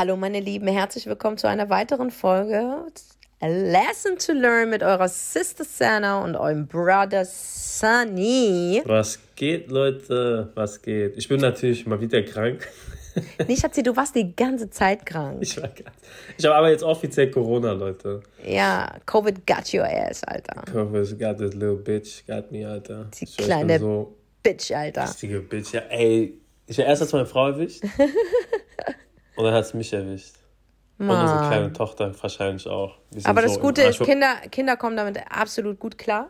Hallo meine Lieben, herzlich willkommen zu einer weiteren Folge A Lesson to Learn mit eurer Sister Sana und eurem Brother Sunny. Was geht, Leute? Was geht? Ich bin natürlich mal wieder krank. Nee, Schatzi, du warst die ganze Zeit krank. Ich war krank. Ich habe aber jetzt offiziell Corona, Leute. Ja, Covid got your ass, Alter. Covid got this little bitch, got me, Alter. Die Ich kleine so Bitch, Alter. richtige Bitch. Ja, ey. Ich habe erst als meine Frau erwischt. und dann hat es mich erwischt. Und unsere Mann. kleine Tochter wahrscheinlich auch. Aber das so Gute ist, Kinder, Kinder kommen damit absolut gut klar,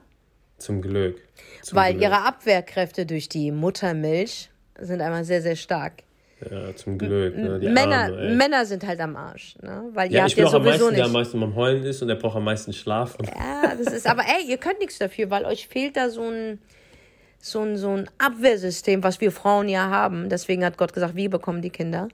Zum Glück. Zum weil Glück. ihre Abwehrkräfte durch die Muttermilch sind einmal sehr, sehr stark. Ja, zum Glück. Ne? Die Männer, Arme. Männer sind halt am Arsch, ne? weil Ja, ich bin auch am meisten, der am nicht. meisten am Heulen ist und der braucht am meisten Schlaf. Ja, das ist, aber ey, ihr könnt nichts dafür, weil euch fehlt da so ein, so ein, so ein Abwehrsystem, was wir Frauen ja haben. Deswegen hat Gott gesagt, wir bekommen die Kinder.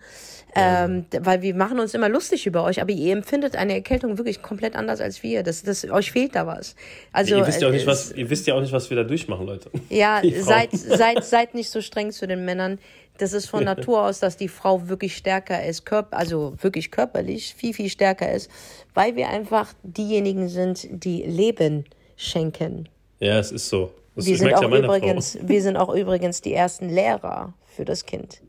Ähm, d- weil wir machen uns immer lustig über euch, aber ihr empfindet eine Erkältung wirklich komplett anders als wir. Das, das, euch fehlt da was. Also, ihr, wisst ja auch nicht, äh, was, ihr wisst ja auch nicht, was wir da durchmachen, Leute. Ja, seid, seid, seid nicht so streng zu den Männern. Das ist von Natur aus, dass die Frau wirklich stärker ist, körp also wirklich körperlich viel, viel stärker ist, weil wir einfach diejenigen sind, die Leben schenken. Ja, es ist so. Das, Wir sind, auch ja übrigens, wir sind auch übrigens die ersten Lehrer für das Kind.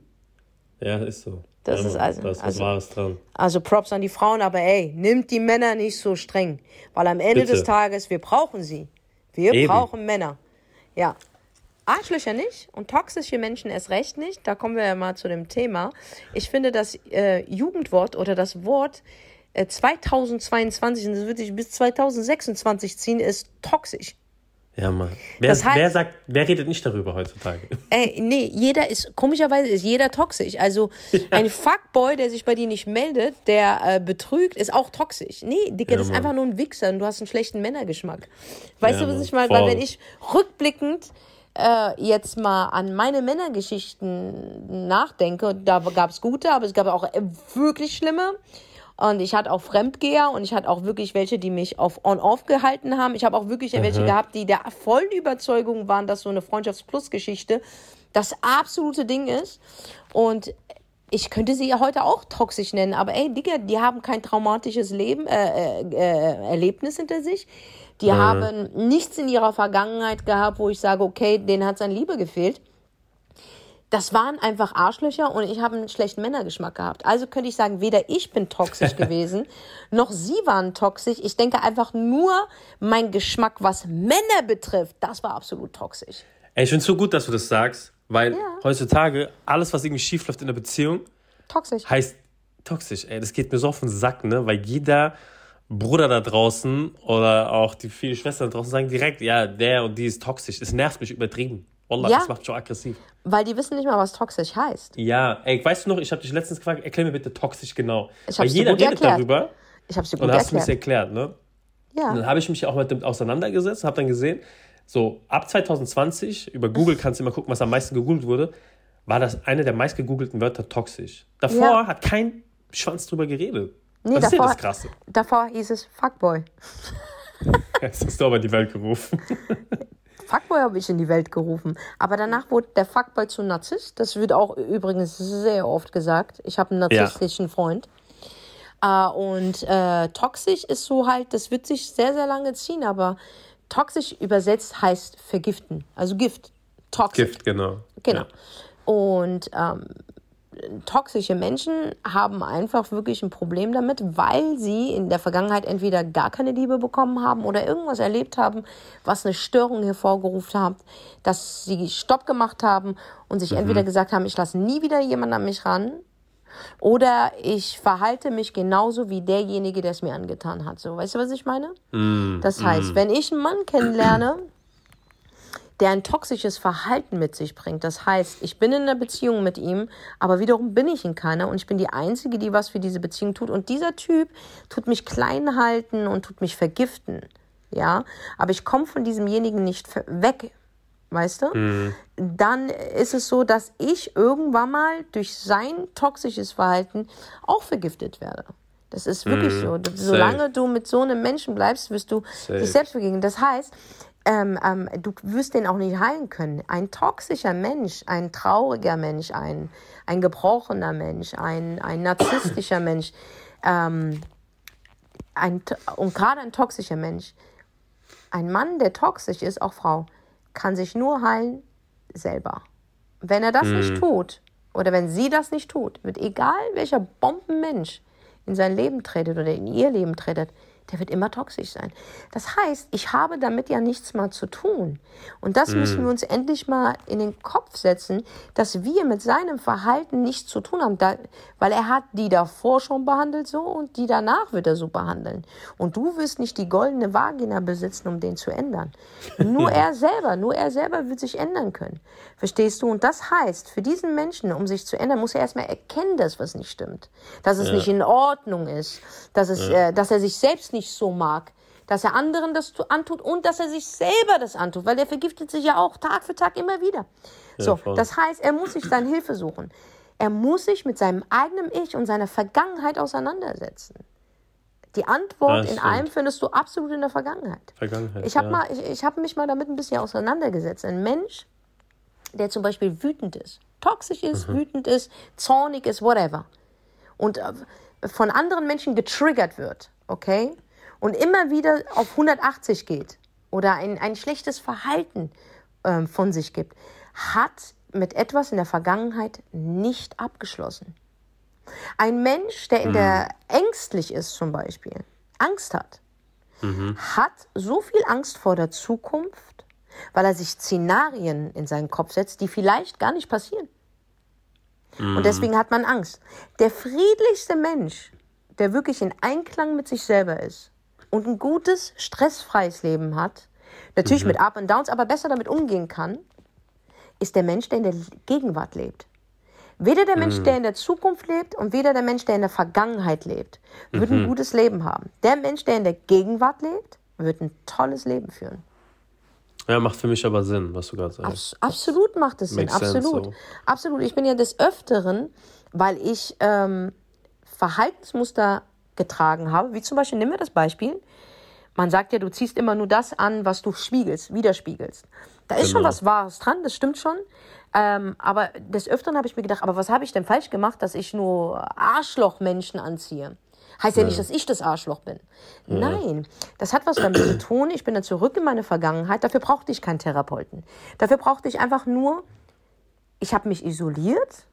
Ja, ist so. Das ja, ist also- Da ist was also- Wahres dran. Also Props an die Frauen, aber ey, nimmt die Männer nicht so streng, weil am Ende Bitte. des Tages, wir brauchen sie. Wir Eben. brauchen Männer. Ja. Arschlöcher nicht und toxische Menschen erst recht nicht. Da kommen wir ja mal zu dem Thema. Ich finde das äh, Jugendwort oder das Wort äh, 2022, und das wird sich bis 2026 ziehen, ist toxisch. Ja, Mann. Wer, Das heißt- wer sagt, wer redet nicht darüber heutzutage? Ey, nee, jeder ist, komischerweise ist jeder toxisch. Also ein Fuckboy, der sich bei dir nicht meldet, der äh, betrügt, ist auch toxisch. Nee, Digga, Ja, das ist einfach nur ein Wichser und du hast einen schlechten Männergeschmack. Weißt Ja, du, was ich meine? Weil wenn ich rückblickend äh, jetzt mal an meine Männergeschichten nachdenke, da gab es gute, aber es gab auch wirklich schlimme. Und ich hatte auch Fremdgeher und ich hatte auch wirklich welche, die mich auf on-off gehalten haben. Ich habe auch wirklich welche gehabt, die der vollen Überzeugung waren, dass so eine Freundschafts-Plus-Geschichte das absolute Ding ist. Und ich könnte sie ja heute auch toxisch nennen, aber ey, Digga, die haben kein traumatisches Leben, äh, äh, äh, Erlebnis hinter sich. Die haben nichts in ihrer Vergangenheit gehabt, wo ich sage, okay, denen hat es an Liebe gefehlt das waren einfach Arschlöcher und ich habe einen schlechten Männergeschmack gehabt. Also könnte ich sagen, weder ich bin toxisch gewesen, noch sie waren toxisch. Ich denke einfach nur mein Geschmack, was Männer betrifft, das war absolut toxisch. Ey, ich finde es so gut, dass du das sagst, weil Ja. heutzutage alles, was irgendwie schief läuft in der Beziehung, Toxisch. heißt toxisch. Ey, das geht mir so auf den Sack, ne? Weil jeder Bruder da draußen oder auch die viele Schwestern da draußen sagen direkt, ja, der und die ist toxisch. Es nervt mich übertrieben. Wallah, Ja. das macht schon aggressiv. Weil die wissen nicht mal, was toxisch heißt. Ja, ey, weißt du noch, ich habe dich letztens gefragt, erklär mir bitte toxisch genau. Ich Weil hab's jeder gut redet erklärt. darüber Ich habe es dir und gut dann hast du mir erklärt. erklärt, ne? Und dann Ja. habe ich mich auch mit dem auseinandergesetzt und habe dann gesehen, so ab 2020, über Google kannst du immer gucken, was am meisten gegoogelt wurde, war das eine der meist gegoogelten Wörter toxisch. Davor Ja. hat kein Schwanz drüber geredet. Nee, das ist ja davor- das Krasse. Davor hieß es Fuckboy. Jetzt hast du aber die Welt gerufen. Fuckboy habe ich in die Welt gerufen. Aber danach wurde der Fuckboy zu Narzisst. Das wird auch übrigens sehr oft gesagt. Ich habe einen narzisstischen Freund. Äh, und äh, toxisch ist so halt, das wird sich sehr, sehr lange ziehen, aber toxisch übersetzt heißt vergiften. Also Gift. Toxisch. Gift, genau. Genau. Ja. Und ähm, toxische Menschen haben einfach wirklich ein Problem damit, weil sie in der Vergangenheit entweder gar keine Liebe bekommen haben oder irgendwas erlebt haben, was eine Störung hervorgerufen hat, dass sie Stopp gemacht haben und sich entweder gesagt haben, ich lasse nie wieder jemanden an mich ran oder ich verhalte mich genauso wie derjenige, der es mir angetan hat. So, weißt du, was ich meine? Das heißt, wenn ich einen Mann kennenlerne, der ein toxisches Verhalten mit sich bringt. Das heißt, ich bin in einer Beziehung mit ihm, aber wiederum bin ich in keiner und ich bin die Einzige, die was für diese Beziehung tut. Und dieser Typ tut mich klein halten und tut mich vergiften. Ja, aber ich komme von diesemjenigen nicht weg. Weißt du? Dann ist es so, dass ich irgendwann mal durch sein toxisches Verhalten auch vergiftet werde. Das ist wirklich so. Solange du mit so einem Menschen bleibst, wirst du Safe. dich selbst begegnen. Das heißt, ähm, ähm, du wirst den auch nicht heilen können. Ein toxischer Mensch, ein trauriger Mensch, ein, ein gebrochener Mensch, ein, ein narzisstischer Mensch, ähm, ein, und gerade ein toxischer Mensch, ein Mann, der toxisch ist, auch Frau, kann sich nur heilen selber. Wenn er das mm. nicht tut, oder wenn sie das nicht tut, wird egal welcher Bombenmensch in sein Leben tretet oder in ihr Leben tretet, der wird immer toxisch sein. Das heißt, ich habe damit ja nichts mal zu tun. Und das mm. müssen wir uns endlich mal in den Kopf setzen, dass wir mit seinem Verhalten nichts zu tun haben, da, weil er hat die davor schon behandelt so und die danach wird er so behandeln. Und du wirst nicht die goldene Vagina besitzen, um den zu ändern. Nur er selber, nur er selber wird sich ändern können. Verstehst du? Und das heißt, für diesen Menschen, um sich zu ändern, muss er erstmal erkennen, dass was nicht stimmt. Dass es ja. nicht in Ordnung ist. Dass, es, ja. äh, dass er sich selbst nicht so mag. Dass er anderen das antut und dass er sich selber das antut. Weil er vergiftet sich ja auch Tag für Tag immer wieder. Ja, so, voll. das heißt, er muss sich dann Hilfe suchen. Er muss sich mit seinem eigenen Ich und seiner Vergangenheit auseinandersetzen. Die Antwort in allem findest du absolut in der Vergangenheit. Vergangenheit ich habe ja. ich, ich hab mich mal damit ein bisschen auseinandergesetzt. Ein Mensch, der zum Beispiel wütend ist, toxisch ist, mhm. wütend ist, zornig ist, whatever. Und äh, von anderen Menschen getriggert wird, okay? Und immer wieder auf 180 geht oder ein, ein schlechtes Verhalten äh, von sich gibt, hat mit etwas in der Vergangenheit nicht abgeschlossen. Ein Mensch, der in mhm. der ängstlich ist zum Beispiel, Angst hat, mhm. hat so viel Angst vor der Zukunft, weil er sich Szenarien in seinen Kopf setzt, die vielleicht gar nicht passieren. Mhm. Und deswegen hat man Angst. Der friedlichste Mensch, der wirklich in Einklang mit sich selber ist und ein gutes, stressfreies Leben hat, natürlich mhm. mit Up und Downs, aber besser damit umgehen kann, ist der Mensch, der in der Gegenwart lebt. Weder der Mensch, mhm. der in der Zukunft lebt und weder der Mensch, der in der Vergangenheit lebt, wird mhm. ein gutes Leben haben. Der Mensch, der in der Gegenwart lebt, wird ein tolles Leben führen. Ja, macht für mich aber Sinn, was du gerade sagst. Abs absolut macht es Sinn, absolut. Sense, so. Absolut. Ich bin ja des Öfteren, weil ich ähm, Verhaltensmuster getragen habe, wie zum Beispiel, nimm mir das Beispiel, man sagt ja, du ziehst immer nur das an, was du spiegelst, widerspiegelst. Da ist genau. schon was Wahres dran, das stimmt schon. Ähm, aber des Öfteren habe ich mir gedacht, aber was habe ich denn falsch gemacht, dass ich nur Arschlochmenschen anziehe? Heißt ja, ja nicht, dass ich das Arschloch bin. Ja. Nein, das hat was damit zu tun. Ich bin dann zurück in meine Vergangenheit. Dafür brauchte ich keinen Therapeuten. Dafür brauchte ich einfach nur, ich habe mich isoliert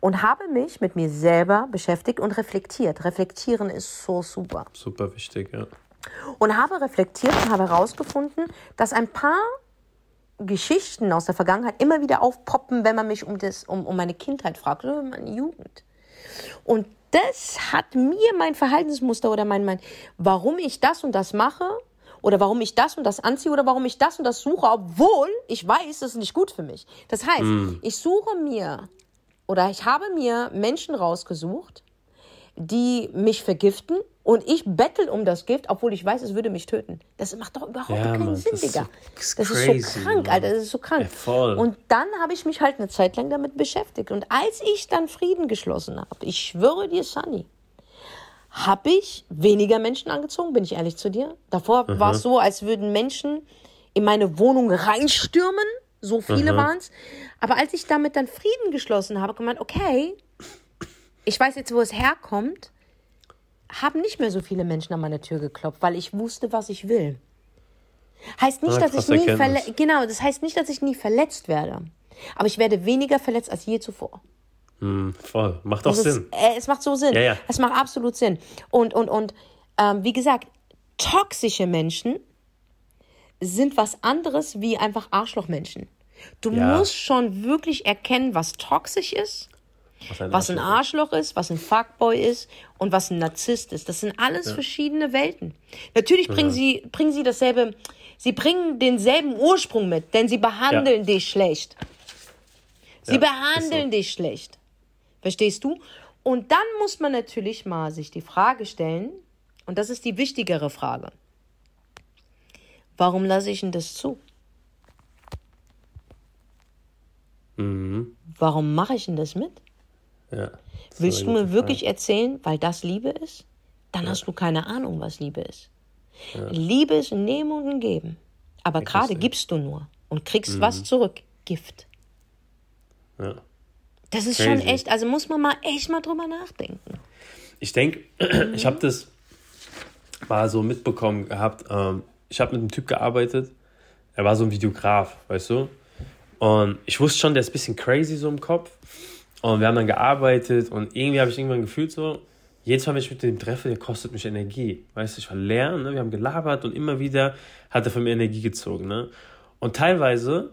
und habe mich mit mir selber beschäftigt und reflektiert. Reflektieren ist so super. Super wichtig, ja. Und habe reflektiert und habe herausgefunden, dass ein paar Geschichten aus der Vergangenheit immer wieder aufpoppen, wenn man mich um, das, um, um meine Kindheit fragt oder meine Jugend. Und das hat mir mein Verhaltensmuster oder mein, mein, warum ich das und das mache oder warum ich das und das anziehe oder warum ich das und das suche, obwohl ich weiß, das ist nicht gut für mich. Das heißt, mm. ich suche mir oder ich habe mir Menschen rausgesucht, die mich vergiften und ich bettel um das Gift, obwohl ich weiß, es würde mich töten. Das macht doch überhaupt ja, keinen Mann, Sinn, Digga. So, das crazy, ist so krank, Mann. Alter, das ist so krank. Ja, und dann habe ich mich halt eine Zeit lang damit beschäftigt. Und als ich dann Frieden geschlossen habe, ich schwöre dir, Sunny, habe ich weniger Menschen angezogen, bin ich ehrlich zu dir. Davor mhm. war es so, als würden Menschen in meine Wohnung reinstürmen. So viele mhm. waren es. Aber als ich damit dann Frieden geschlossen habe, gemeint, okay, ich weiß jetzt, wo es herkommt, haben nicht mehr so viele Menschen an meine Tür geklopft, weil ich wusste, was ich will. Heißt nicht, dass ich nie verletzt, genau, das heißt nicht, dass ich nie verletzt werde. Aber ich werde weniger verletzt als je zuvor. Mm, voll. Macht auch Sinn. Ist, äh, es macht so Sinn. Ja, ja. Es macht absolut Sinn. Und, und, und ähm, wie gesagt, toxische Menschen sind was anderes wie einfach Arschlochmenschen. Du ja. musst schon wirklich erkennen, was toxisch ist was ein, was ein Arschloch ist, was ein Fuckboy ist und was ein Narzisst ist. Das sind alles ja. verschiedene Welten. Natürlich bringen, ja. sie, bringen sie dasselbe, sie bringen denselben Ursprung mit, denn sie behandeln dich schlecht. Sie behandeln so. dich schlecht. Verstehst du? Und dann muss man natürlich mal sich die Frage stellen, und das ist die wichtigere Frage. Warum lasse ich denn das zu? Mhm. Warum mache ich denn das mit? Ja, Willst du mir wirklich Frage. erzählen, weil das Liebe ist? Dann ja. hast du keine Ahnung, was Liebe ist. Ja. Liebe ist ein Nehmen und ein Geben. Aber gerade gibst du nur und kriegst mhm. was zurück. Gift. Ja. Das ist Crazy. schon echt, also muss man mal echt mal drüber nachdenken. Ich denke, mhm. ich habe das mal so mitbekommen gehabt. Ähm, ich habe mit einem Typ gearbeitet, er war so ein Videograf, weißt du? Und ich wusste schon, der ist ein bisschen crazy so im Kopf. Und wir haben dann gearbeitet und irgendwie habe ich irgendwann gefühlt so, jedes Mal, wenn ich mit dem treffe, der kostet mich Energie. Weißt du, ich war leer, ne? wir haben gelabert und immer wieder hat er von mir Energie gezogen. Ne? Und teilweise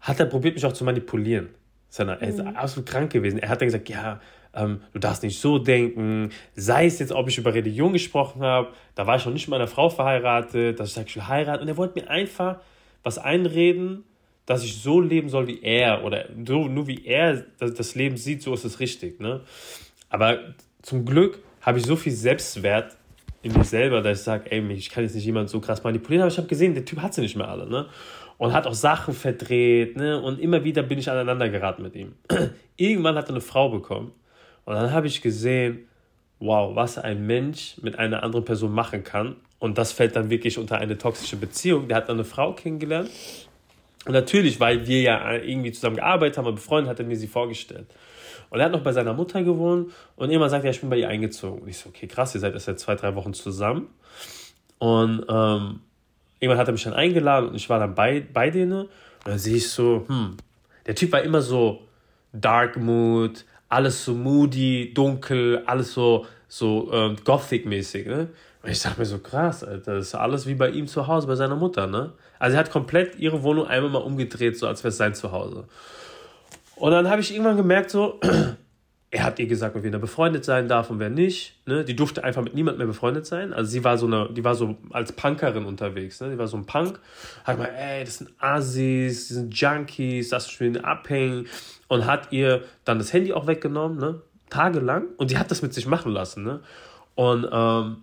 hat er probiert, mich auch zu manipulieren. Er ist mhm. absolut krank gewesen. Er hat dann gesagt, ja, ähm, du darfst nicht so denken, sei es jetzt, ob ich über Religion gesprochen habe, da war ich noch nicht mit meiner Frau verheiratet, dass ich sage, ich will heiraten. Und er wollte mir einfach was einreden, dass ich so leben soll wie er oder so, nur wie er das Leben sieht, so ist es richtig. Ne? Aber zum Glück habe ich so viel Selbstwert in mir selber, dass ich sage, ey, ich kann jetzt nicht jemand so krass manipulieren, aber ich habe gesehen, der Typ hat sie nicht mehr alle. Ne? Und hat auch Sachen verdreht. Ne? Und immer wieder bin ich aneinander geraten mit ihm. Irgendwann hat er eine Frau bekommen. Und dann habe ich gesehen, wow, was ein Mensch mit einer anderen Person machen kann. Und das fällt dann wirklich unter eine toxische Beziehung. Der hat dann eine Frau kennengelernt und natürlich, weil wir ja irgendwie zusammen gearbeitet haben und befreundet, hat er mir sie vorgestellt. Und er hat noch bei seiner Mutter gewohnt und immer sagt, ja, ich bin bei ihr eingezogen. Und ich so, okay, krass, ihr seid erst seit zwei, drei Wochen zusammen. Und ähm, irgendwann hat er mich dann eingeladen und ich war dann bei, bei denen. Und dann sehe ich so, hm, der Typ war immer so Dark Mood, alles so moody, dunkel, alles so, so ähm, Gothic-mäßig. Ne? Und ich dachte mir so, krass, Alter, das ist alles wie bei ihm zu Hause, bei seiner Mutter, ne? Also er hat komplett ihre Wohnung einmal mal umgedreht, so als wäre es sein Zuhause. Und dann habe ich irgendwann gemerkt, so, er hat ihr gesagt, wer da befreundet sein darf und wer nicht. Ne? Die durfte einfach mit niemand mehr befreundet sein. Also sie war so eine, die war so als Punkerin unterwegs. Ne? Die war so ein Punk. Hat mal, ey, das sind Assis, die sind Junkies, das ist schon abhängen. Und hat ihr dann das Handy auch weggenommen, ne? Tagelang. Und sie hat das mit sich machen lassen, ne? Und ähm,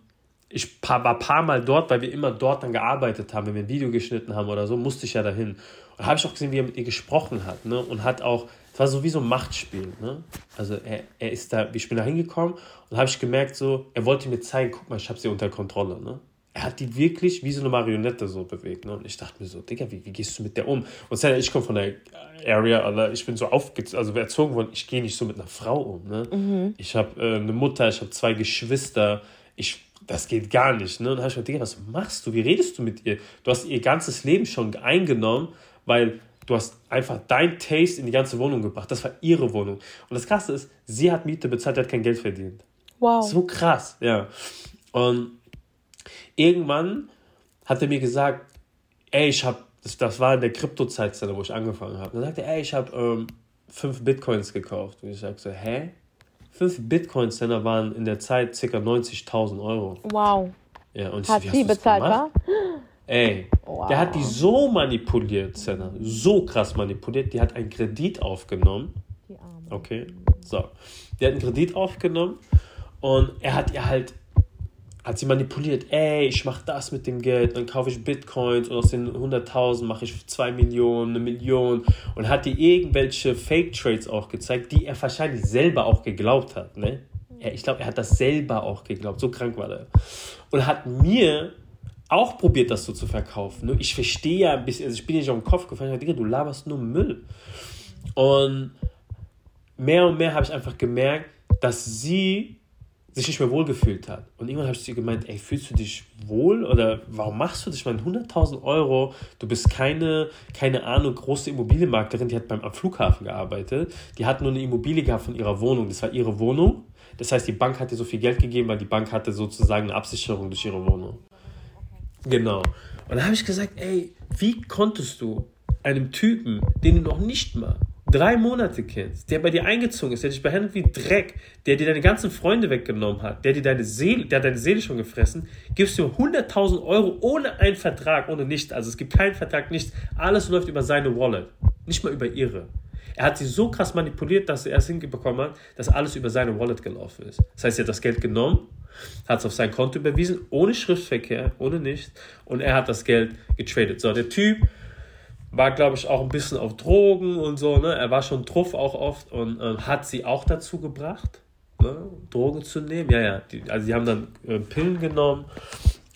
ich war ein paar Mal dort, weil wir immer dort dann gearbeitet haben, wenn wir ein Video geschnitten haben oder so, musste ich ja dahin. Und habe ich auch gesehen, wie er mit ihr gesprochen hat. Ne? Und hat auch, es war so wie so ein Machtspiel. Ne? Also er, er ist da, ich bin da hingekommen und habe ich gemerkt, so, er wollte mir zeigen, guck mal, ich habe sie unter Kontrolle. Ne? Er hat die wirklich wie so eine Marionette so bewegt. Ne? Und ich dachte mir so, Digga, wie, wie gehst du mit der um? Und ja, ich komme von der Area, Alter, ich bin so aufgezogen, also erzogen worden, ich gehe nicht so mit einer Frau um. Ne? Mhm. Ich habe äh, eine Mutter, ich habe zwei Geschwister. Ich das geht gar nicht. Ne? Und dann habe ich gedacht, was machst du? Wie redest du mit ihr? Du hast ihr ganzes Leben schon eingenommen, weil du hast einfach dein Taste in die ganze Wohnung gebracht. Das war ihre Wohnung. Und das Krasse ist, sie hat Miete bezahlt, hat kein Geld verdient. Wow. So krass, ja. Und irgendwann hat er mir gesagt, ey, ich habe, das, das war in der Kryptozeit, wo ich angefangen habe. Dann sagte er, ey, ich habe ähm, fünf Bitcoins gekauft. Und ich sage so, hä? Fünf Bitcoin-Center waren in der Zeit ca. 90.000 Euro. Wow. Ja, und hat sie bezahlt, wa? Ey, wow. der hat die so manipuliert, Senna. So krass manipuliert. Die hat einen Kredit aufgenommen. Die. Okay, so. Der hat einen Kredit aufgenommen und er hat ihr halt hat sie manipuliert, ey, ich mache das mit dem Geld, dann kaufe ich Bitcoins und aus den 100.000 mache ich 2 Millionen, eine Million und hat ihr irgendwelche Fake-Trades auch gezeigt, die er wahrscheinlich selber auch geglaubt hat, ne? Ich glaube, er hat das selber auch geglaubt, so krank war er. Und hat mir auch probiert, das so zu verkaufen. Ne? Ich verstehe ja ein bisschen, also ich bin nicht auf den Kopf gefallen, ich dachte, du laberst nur Müll. Und mehr und mehr habe ich einfach gemerkt, dass sie sich nicht mehr wohlgefühlt hat. Und irgendwann habe ich zu ihr gemeint, ey, fühlst du dich wohl oder warum machst du das? Ich meine, 100.000 Euro, du bist keine, keine Ahnung, große Immobilienmaklerin, die hat beim am Flughafen gearbeitet, die hat nur eine Immobilie gehabt von ihrer Wohnung, das war ihre Wohnung. Das heißt, die Bank hat dir so viel Geld gegeben, weil die Bank hatte sozusagen eine Absicherung durch ihre Wohnung. Genau. Und da habe ich gesagt, ey, wie konntest du einem Typen, den du noch nicht mal drei Monate kennst, der bei dir eingezogen ist, der dich behandelt wie Dreck, der dir deine ganzen Freunde weggenommen hat, der dir deine Seele, der hat deine Seele schon gefressen, gibst du 100.000 Euro ohne einen Vertrag, ohne nichts. Also es gibt keinen Vertrag, nichts. Alles läuft über seine Wallet, nicht mal über ihre. Er hat sie so krass manipuliert, dass er es hinbekommen hat, dass alles über seine Wallet gelaufen ist. Das heißt, er hat das Geld genommen, hat es auf sein Konto überwiesen, ohne Schriftverkehr, ohne nichts. Und er hat das Geld getradet. So, der Typ war, glaube ich, auch ein bisschen auf Drogen und so. Ne? Er war schon truff auch oft und äh, hat sie auch dazu gebracht, ne? Drogen zu nehmen. Ja, ja. Die, also, sie haben dann äh, Pillen genommen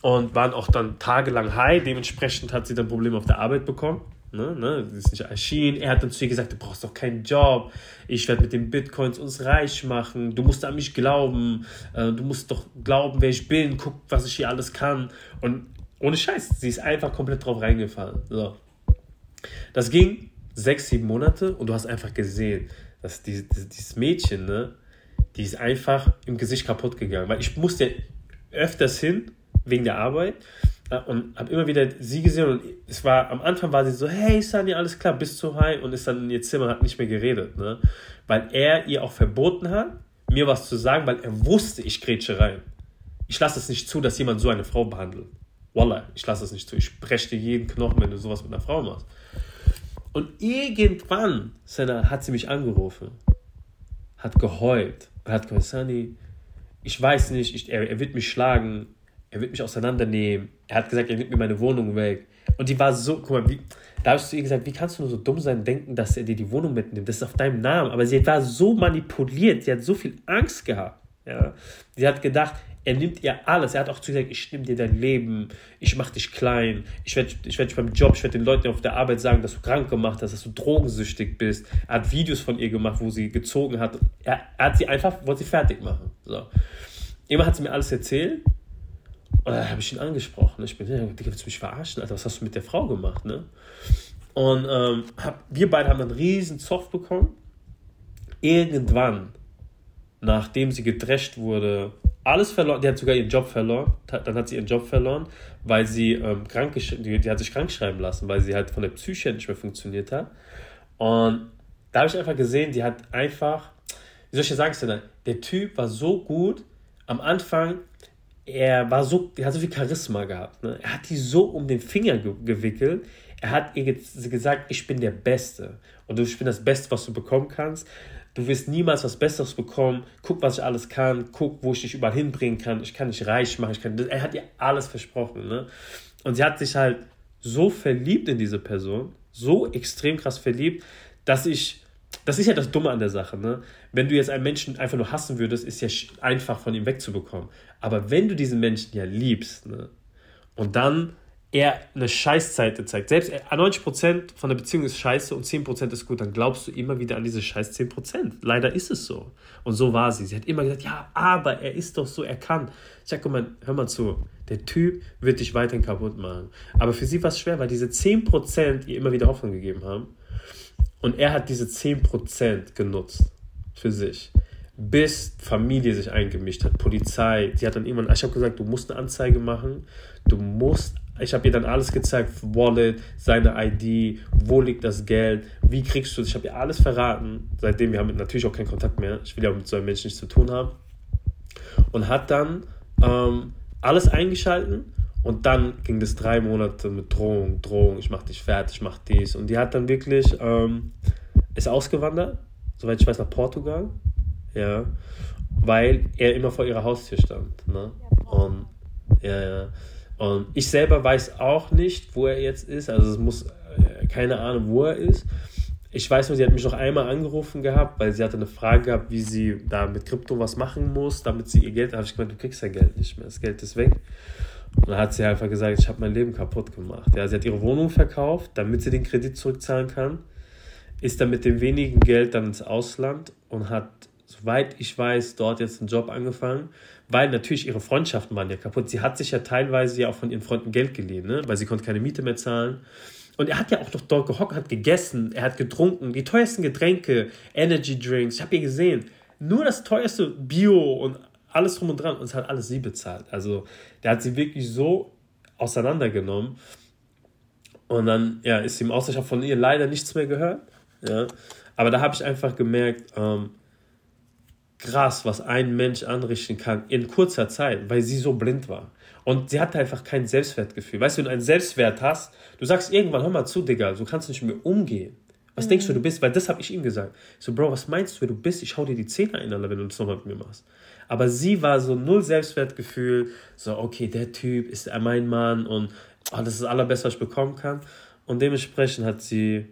und waren auch dann tagelang high. Dementsprechend hat sie dann Probleme auf der Arbeit bekommen. Ne, ne, sie ist nicht erschienen. Er hat dann zu ihr gesagt, du brauchst doch keinen Job. Ich werde mit den Bitcoins uns reich machen. Du musst an mich glauben. Äh, du musst doch glauben, wer ich bin. Guck, was ich hier alles kann. Und ohne Scheiß, sie ist einfach komplett drauf reingefallen. So. Das ging sechs, sieben Monate und du hast einfach gesehen, dass die, dieses Mädchen, ne, die ist einfach im Gesicht kaputt gegangen. Weil ich musste öfters hin wegen der Arbeit und habe immer wieder sie gesehen und es war am Anfang war sie so hey Sunny alles klar bist zu high? Und ist dann in ihr Zimmer hat nicht mehr geredet ne? Weil er ihr auch verboten hat mir was zu sagen weil er wusste ich grätsche rein. Ich lasse es nicht zu dass jemand so eine Frau behandelt. Wallah ich lasse es nicht zu. Ich breche dir jeden Knochen wenn du sowas mit einer Frau machst. Und irgendwann Senna, hat sie mich angerufen hat geheult hat gesagt Sunny ich weiß nicht ich, er, er wird mich schlagen er wird mich auseinandernehmen. Er hat gesagt, er nimmt mir meine Wohnung weg. Und die war so, guck mal, wie, da ich zu ihr gesagt, wie kannst du nur so dumm sein, denken, dass er dir die Wohnung mitnimmt? Das ist auf deinem Namen. Aber sie war so manipuliert, sie hat so viel Angst gehabt. Ja? Sie hat gedacht, er nimmt ihr alles. Er hat auch zu ihr gesagt, ich nehme dir dein Leben, ich mache dich klein, ich werde ich werd dich beim Job, ich werde den Leuten auf der Arbeit sagen, dass du krank gemacht hast, dass du drogensüchtig bist. Er hat Videos von ihr gemacht, wo sie gezogen hat. Er, er hat sie einfach, wollte sie fertig machen. So. Immer hat sie mir alles erzählt und dann habe ich ihn angesprochen. Ich bin, Digga, willst du mich verarschen? Alter, was hast du mit der Frau gemacht, ne? Und ähm, hab, wir beide haben einen riesen Zoff bekommen. Irgendwann, nachdem sie gedrescht wurde, alles verloren, die hat sogar ihren Job verloren, dann hat sie ihren Job verloren, weil sie ähm, krank, die, die hat sich krank schreiben lassen, weil sie halt von der Psyche nicht mehr funktioniert hat. Und da habe ich einfach gesehen, die hat einfach, wie soll ich sagen, der Typ war so gut, am Anfang er war so, er hat so viel Charisma gehabt. Ne? Er hat die so um den Finger ge gewickelt. Er hat ihr gesagt, ich bin der Beste. Und ich bin das Beste, was du bekommen kannst. Du wirst niemals was Besseres bekommen. Guck, was ich alles kann. Guck, wo ich dich überall hinbringen kann. Ich kann dich reich machen. Ich kann, er hat ihr alles versprochen. Ne? Und sie hat sich halt so verliebt in diese Person, so extrem krass verliebt, dass ich das ist ja das Dumme an der Sache, ne? Wenn du jetzt einen Menschen einfach nur hassen würdest, ist ja einfach von ihm wegzubekommen. Aber wenn du diesen Menschen ja liebst, ne? Und dann er eine Scheißseite zeigt, selbst 90% von der Beziehung ist scheiße und 10% ist gut, dann glaubst du immer wieder an diese scheiß 10%. Leider ist es so. Und so war sie. Sie hat immer gesagt, ja, aber er ist doch so, er kann. Ich sag, guck mal, hör mal zu, der Typ wird dich weiterhin kaputt machen. Aber für sie war es schwer, weil diese 10% ihr immer wieder Hoffnung gegeben haben. Und er hat diese 10% genutzt für sich. Bis Familie sich eingemischt hat, Polizei. Die hat dann irgendwann, ich habe gesagt, du musst eine Anzeige machen. Du musst, ich habe ihr dann alles gezeigt, Wallet, seine ID, wo liegt das Geld, wie kriegst du es. Ich habe ihr alles verraten. Seitdem, wir haben natürlich auch keinen Kontakt mehr. Ich will ja mit so einem Menschen nichts zu tun haben. Und hat dann ähm, alles eingeschalten und dann ging das drei Monate mit Drohung, Drohung, ich mach dich fertig, ich mach dies. Und die hat dann wirklich, ähm, ist ausgewandert, soweit ich weiß, nach Portugal. Ja. Weil er immer vor ihrer Haustür stand. Ne? Und, ja, ja. Und ich selber weiß auch nicht, wo er jetzt ist. Also es muss, äh, keine Ahnung, wo er ist. Ich weiß nur, sie hat mich noch einmal angerufen gehabt, weil sie hatte eine Frage gehabt, wie sie da mit Krypto was machen muss, damit sie ihr Geld. Da habe ich gemeint, du kriegst dein Geld nicht mehr. Das Geld ist weg. Und dann hat sie einfach gesagt, ich habe mein Leben kaputt gemacht. Ja, sie hat ihre Wohnung verkauft, damit sie den Kredit zurückzahlen kann, ist dann mit dem wenigen Geld dann ins Ausland und hat, soweit ich weiß, dort jetzt einen Job angefangen, weil natürlich ihre Freundschaften waren ja kaputt. Sie hat sich ja teilweise ja auch von ihren Freunden Geld geliehen, ne? weil sie konnte keine Miete mehr zahlen. Und er hat ja auch doch dort gehockt, hat gegessen, er hat getrunken, die teuersten Getränke, Energy Drinks, ich habe ihr gesehen. Nur das teuerste Bio und alles drum und dran und es hat alles sie bezahlt. Also der hat sie wirklich so auseinandergenommen. Und dann ja, ist im Austausch, ich habe von ihr leider nichts mehr gehört. Ja. Aber da habe ich einfach gemerkt, ähm, krass, was ein Mensch anrichten kann in kurzer Zeit, weil sie so blind war. Und sie hatte einfach kein Selbstwertgefühl. Weißt du, wenn du einen Selbstwert hast, du sagst irgendwann, hör mal zu, Digga, so kannst du nicht mit mir umgehen. Was mhm. denkst du, du bist? Weil das habe ich ihm gesagt. So, Bro, was meinst du, wer du bist? Ich hau dir die Zähne ein, wenn du das nochmal mit mir machst. Aber sie war so null Selbstwertgefühl, so, okay, der Typ ist mein Mann und oh, das ist das Allerbeste, was ich bekommen kann. Und dementsprechend hat sie,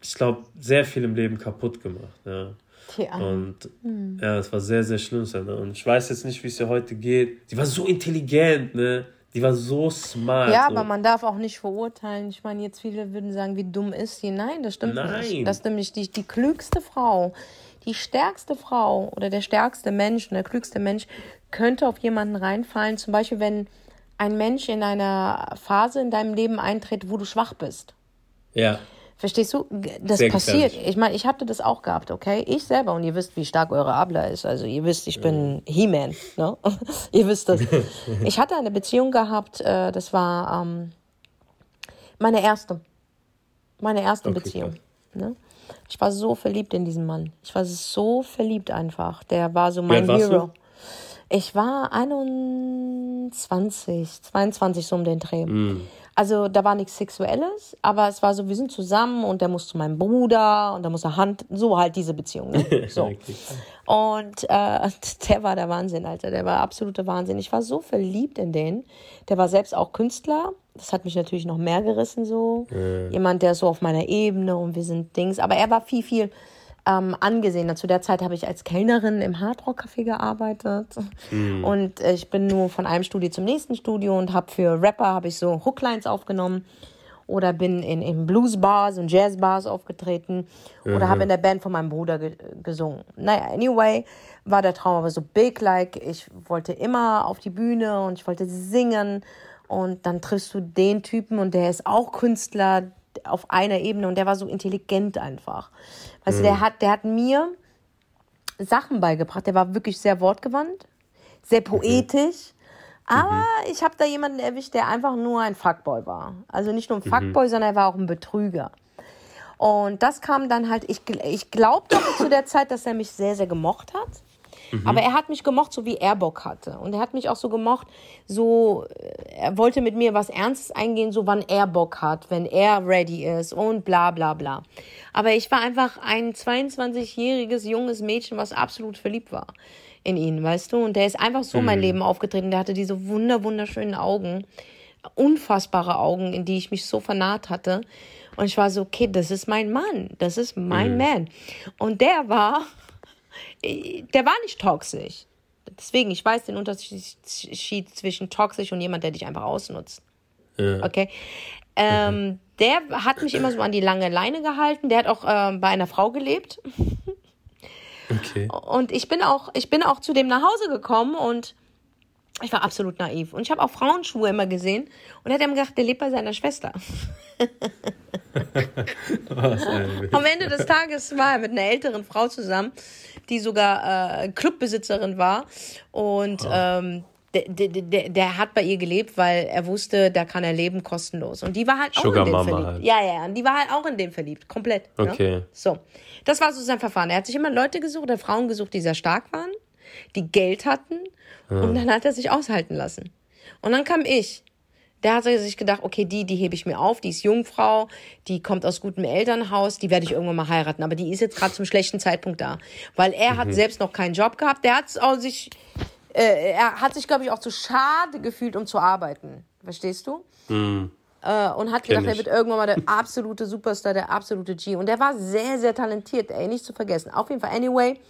ich glaube, sehr viel im Leben kaputt gemacht. Ja. Ja. Und mhm. ja, es war sehr, sehr schlimm. Ne? Und ich weiß jetzt nicht, wie es ihr heute geht. Sie war so intelligent, ne? Die war so smart. Ja, aber man darf auch nicht verurteilen. Ich meine, jetzt viele würden sagen, wie dumm ist sie. Nein, das stimmt Nein. nicht. Das stimmt nicht. Die, die klügste Frau, die stärkste Frau oder der stärkste Mensch, der klügste Mensch könnte auf jemanden reinfallen. Zum Beispiel, wenn ein Mensch in einer Phase in deinem Leben eintritt, wo du schwach bist. Ja. Verstehst du? Das Sehr passiert. Ich meine, ich hatte das auch gehabt, okay? Ich selber, und ihr wisst, wie stark eure Abla ist. Also ihr wisst, ich bin He-Man, ne? ihr wisst das. Ich hatte eine Beziehung gehabt, äh, das war ähm, meine erste. Meine erste Okay, Beziehung. Ne? Ich war so verliebt in diesen Mann. Ich war so verliebt einfach. Der war so mein warst Hero. du? Ich war 21, 22 so um den Dreh. Also da war nichts Sexuelles, aber es war so, wir sind zusammen und der muss zu meinem Bruder und da muss er Hand, so halt diese Beziehung. Ne? So. Und äh, der war der Wahnsinn, Alter. Der war absoluter Wahnsinn. Ich war so verliebt in den. Der war selbst auch Künstler. Das hat mich natürlich noch mehr gerissen, so. Jemand, der so auf meiner Ebene und wir sind Dings. Aber er war viel, viel ähm, angesehener. Zu der Zeit habe ich als Kellnerin im Hardrock-Café gearbeitet. Und äh, ich bin nur von einem Studio zum nächsten Studio und habe für Rapper habe ich so Hooklines aufgenommen oder bin in, in Bluesbars und Jazzbars aufgetreten oder habe in der Band von meinem Bruder ge gesungen. Naja, anyway, war der Traum aber so big, like ich wollte immer auf die Bühne und ich wollte singen und dann triffst du den Typen und der ist auch Künstler auf einer Ebene und der war so intelligent einfach. Weißt du, der hat, der hat mir Sachen beigebracht, der war wirklich sehr wortgewandt, sehr poetisch. Aber ich habe da jemanden erwischt, der einfach nur ein Fuckboy war. Also nicht nur ein Fuckboy, sondern er war auch ein Betrüger. Und das kam dann halt, ich, ich glaubte auch zu der Zeit, dass er mich sehr, sehr gemocht hat. Aber er hat mich gemocht, so wie er Bock hatte. Und er hat mich auch so gemocht, so, äh, er wollte mit mir was Ernstes eingehen, so wann er Bock hat, wenn er ready ist und bla bla bla. Aber ich war einfach ein 22-jähriges junges Mädchen, was absolut verliebt war in ihn, weißt du? Und der ist einfach so mein Leben aufgetreten. Der hatte diese wunder, wunderschönen Augen, unfassbare Augen, in die ich mich so vernarrt hatte. Und ich war so, okay, das ist mein Mann, das ist mein Man. Und der war, der war nicht toxisch. Deswegen, ich weiß den Unterschied zwischen toxisch und jemand, der dich einfach ausnutzt. Ja. Okay. Ähm, der hat mich immer so an die lange Leine gehalten. Der hat auch ähm, bei einer Frau gelebt. Okay. Und ich bin auch, ich bin auch zu dem nach Hause gekommen und ich war absolut naiv. Und ich habe auch Frauenschuhe immer gesehen und er hat immer gedacht, der lebt bei seiner Schwester. Am Ende des Tages war er mit einer älteren Frau zusammen, die sogar äh, Clubbesitzerin war. Und ähm, der, der, der, hat bei ihr gelebt, weil er wusste, da kann er leben kostenlos. Und die war halt auch Sugar in den Mama verliebt. halt. Ja, ja, und die war halt auch in den verliebt. Komplett. Okay. Ne? So. Das war so sein Verfahren. Er hat sich immer Leute gesucht, oder Frauen gesucht, die sehr stark waren, die Geld hatten. Und dann hat er sich aushalten lassen. Und dann kam ich. Der hat sich gedacht, okay, die, die hebe ich mir auf, die ist Jungfrau, die kommt aus gutem Elternhaus, die werde ich irgendwann mal heiraten. Aber die ist jetzt gerade zum schlechten Zeitpunkt da. Weil er hat selbst noch keinen Job gehabt. Der hat auch sich, äh, er hat sich, glaube ich, auch zu schade gefühlt, um zu arbeiten. Verstehst du? Äh, und hat Kenn gedacht, er wird irgendwann mal der absolute Superstar, der absolute G. Und der war sehr, sehr talentiert, ey, nicht zu vergessen. Auf jeden Fall, anyway,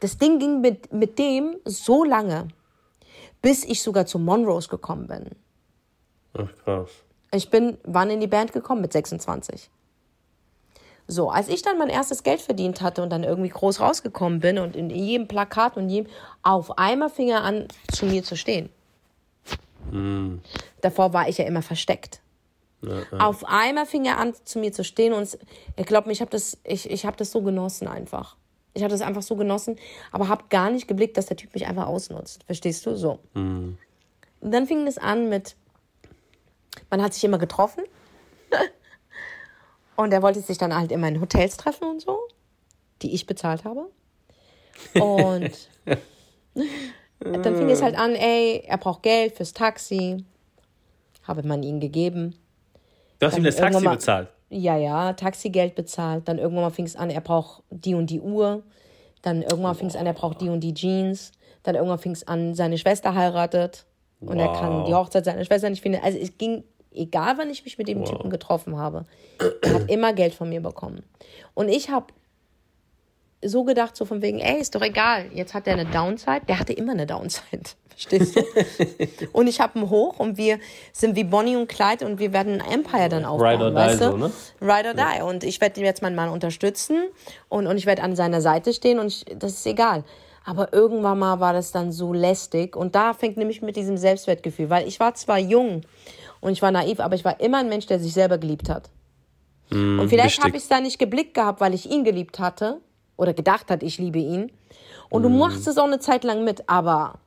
das Ding ging mit, mit dem so lange, bis ich sogar zu Monrose gekommen bin. Ach, krass. Ich bin, wann in die Band gekommen? Mit 26. So, als ich dann mein erstes Geld verdient hatte und dann irgendwie groß rausgekommen bin und in jedem Plakat und jedem, auf einmal fing er an, zu mir zu stehen. Davor war ich ja immer versteckt. Auf einmal fing er an, zu mir zu stehen und ich glaube, ich habe das, ich, ich hab das so genossen einfach. Ich habe das einfach so genossen, aber habe gar nicht geblickt, dass der Typ mich einfach ausnutzt. Verstehst du? So. Und dann fing es an mit, man hat sich immer getroffen und er wollte sich dann halt immer in Hotels treffen und so, die ich bezahlt habe. Und dann fing es halt an, ey, er braucht Geld fürs Taxi. Habe man ihm gegeben. Du hast ihm das Taxi mal- bezahlt. Ja, ja, Taxigeld bezahlt. Dann irgendwann mal fing es an, er braucht die und die Uhr. Dann irgendwann fing es an, er braucht die und die Jeans. Dann irgendwann fing es an, seine Schwester heiratet. Und er kann Wow. die Hochzeit seiner Schwester nicht finden. Also es ging, egal wann ich mich mit dem Typen getroffen habe, er hat immer Geld von mir bekommen. Und ich habe so gedacht, so von wegen, ey, ist doch egal, jetzt hat er eine Downside. Der hatte immer eine Downside. Verstehst du? und ich habe ihn hoch und wir sind wie Bonnie und Clyde und wir werden ein Empire dann aufbauen, Ride or weißt die, du? So, ne? Ride or die. Ja. Und ich werde jetzt meinen Mann unterstützen und, und ich werde an seiner Seite stehen und ich, das ist egal. Aber irgendwann mal war das dann so lästig und da fängt nämlich mit diesem Selbstwertgefühl, weil ich war zwar jung und ich war naiv, aber ich war immer ein Mensch, der sich selber geliebt hat. Mm, und vielleicht habe ich es da nicht geblickt gehabt, weil ich ihn geliebt hatte oder gedacht hat, ich liebe ihn. Und mm. du machst es auch eine Zeit lang mit, aber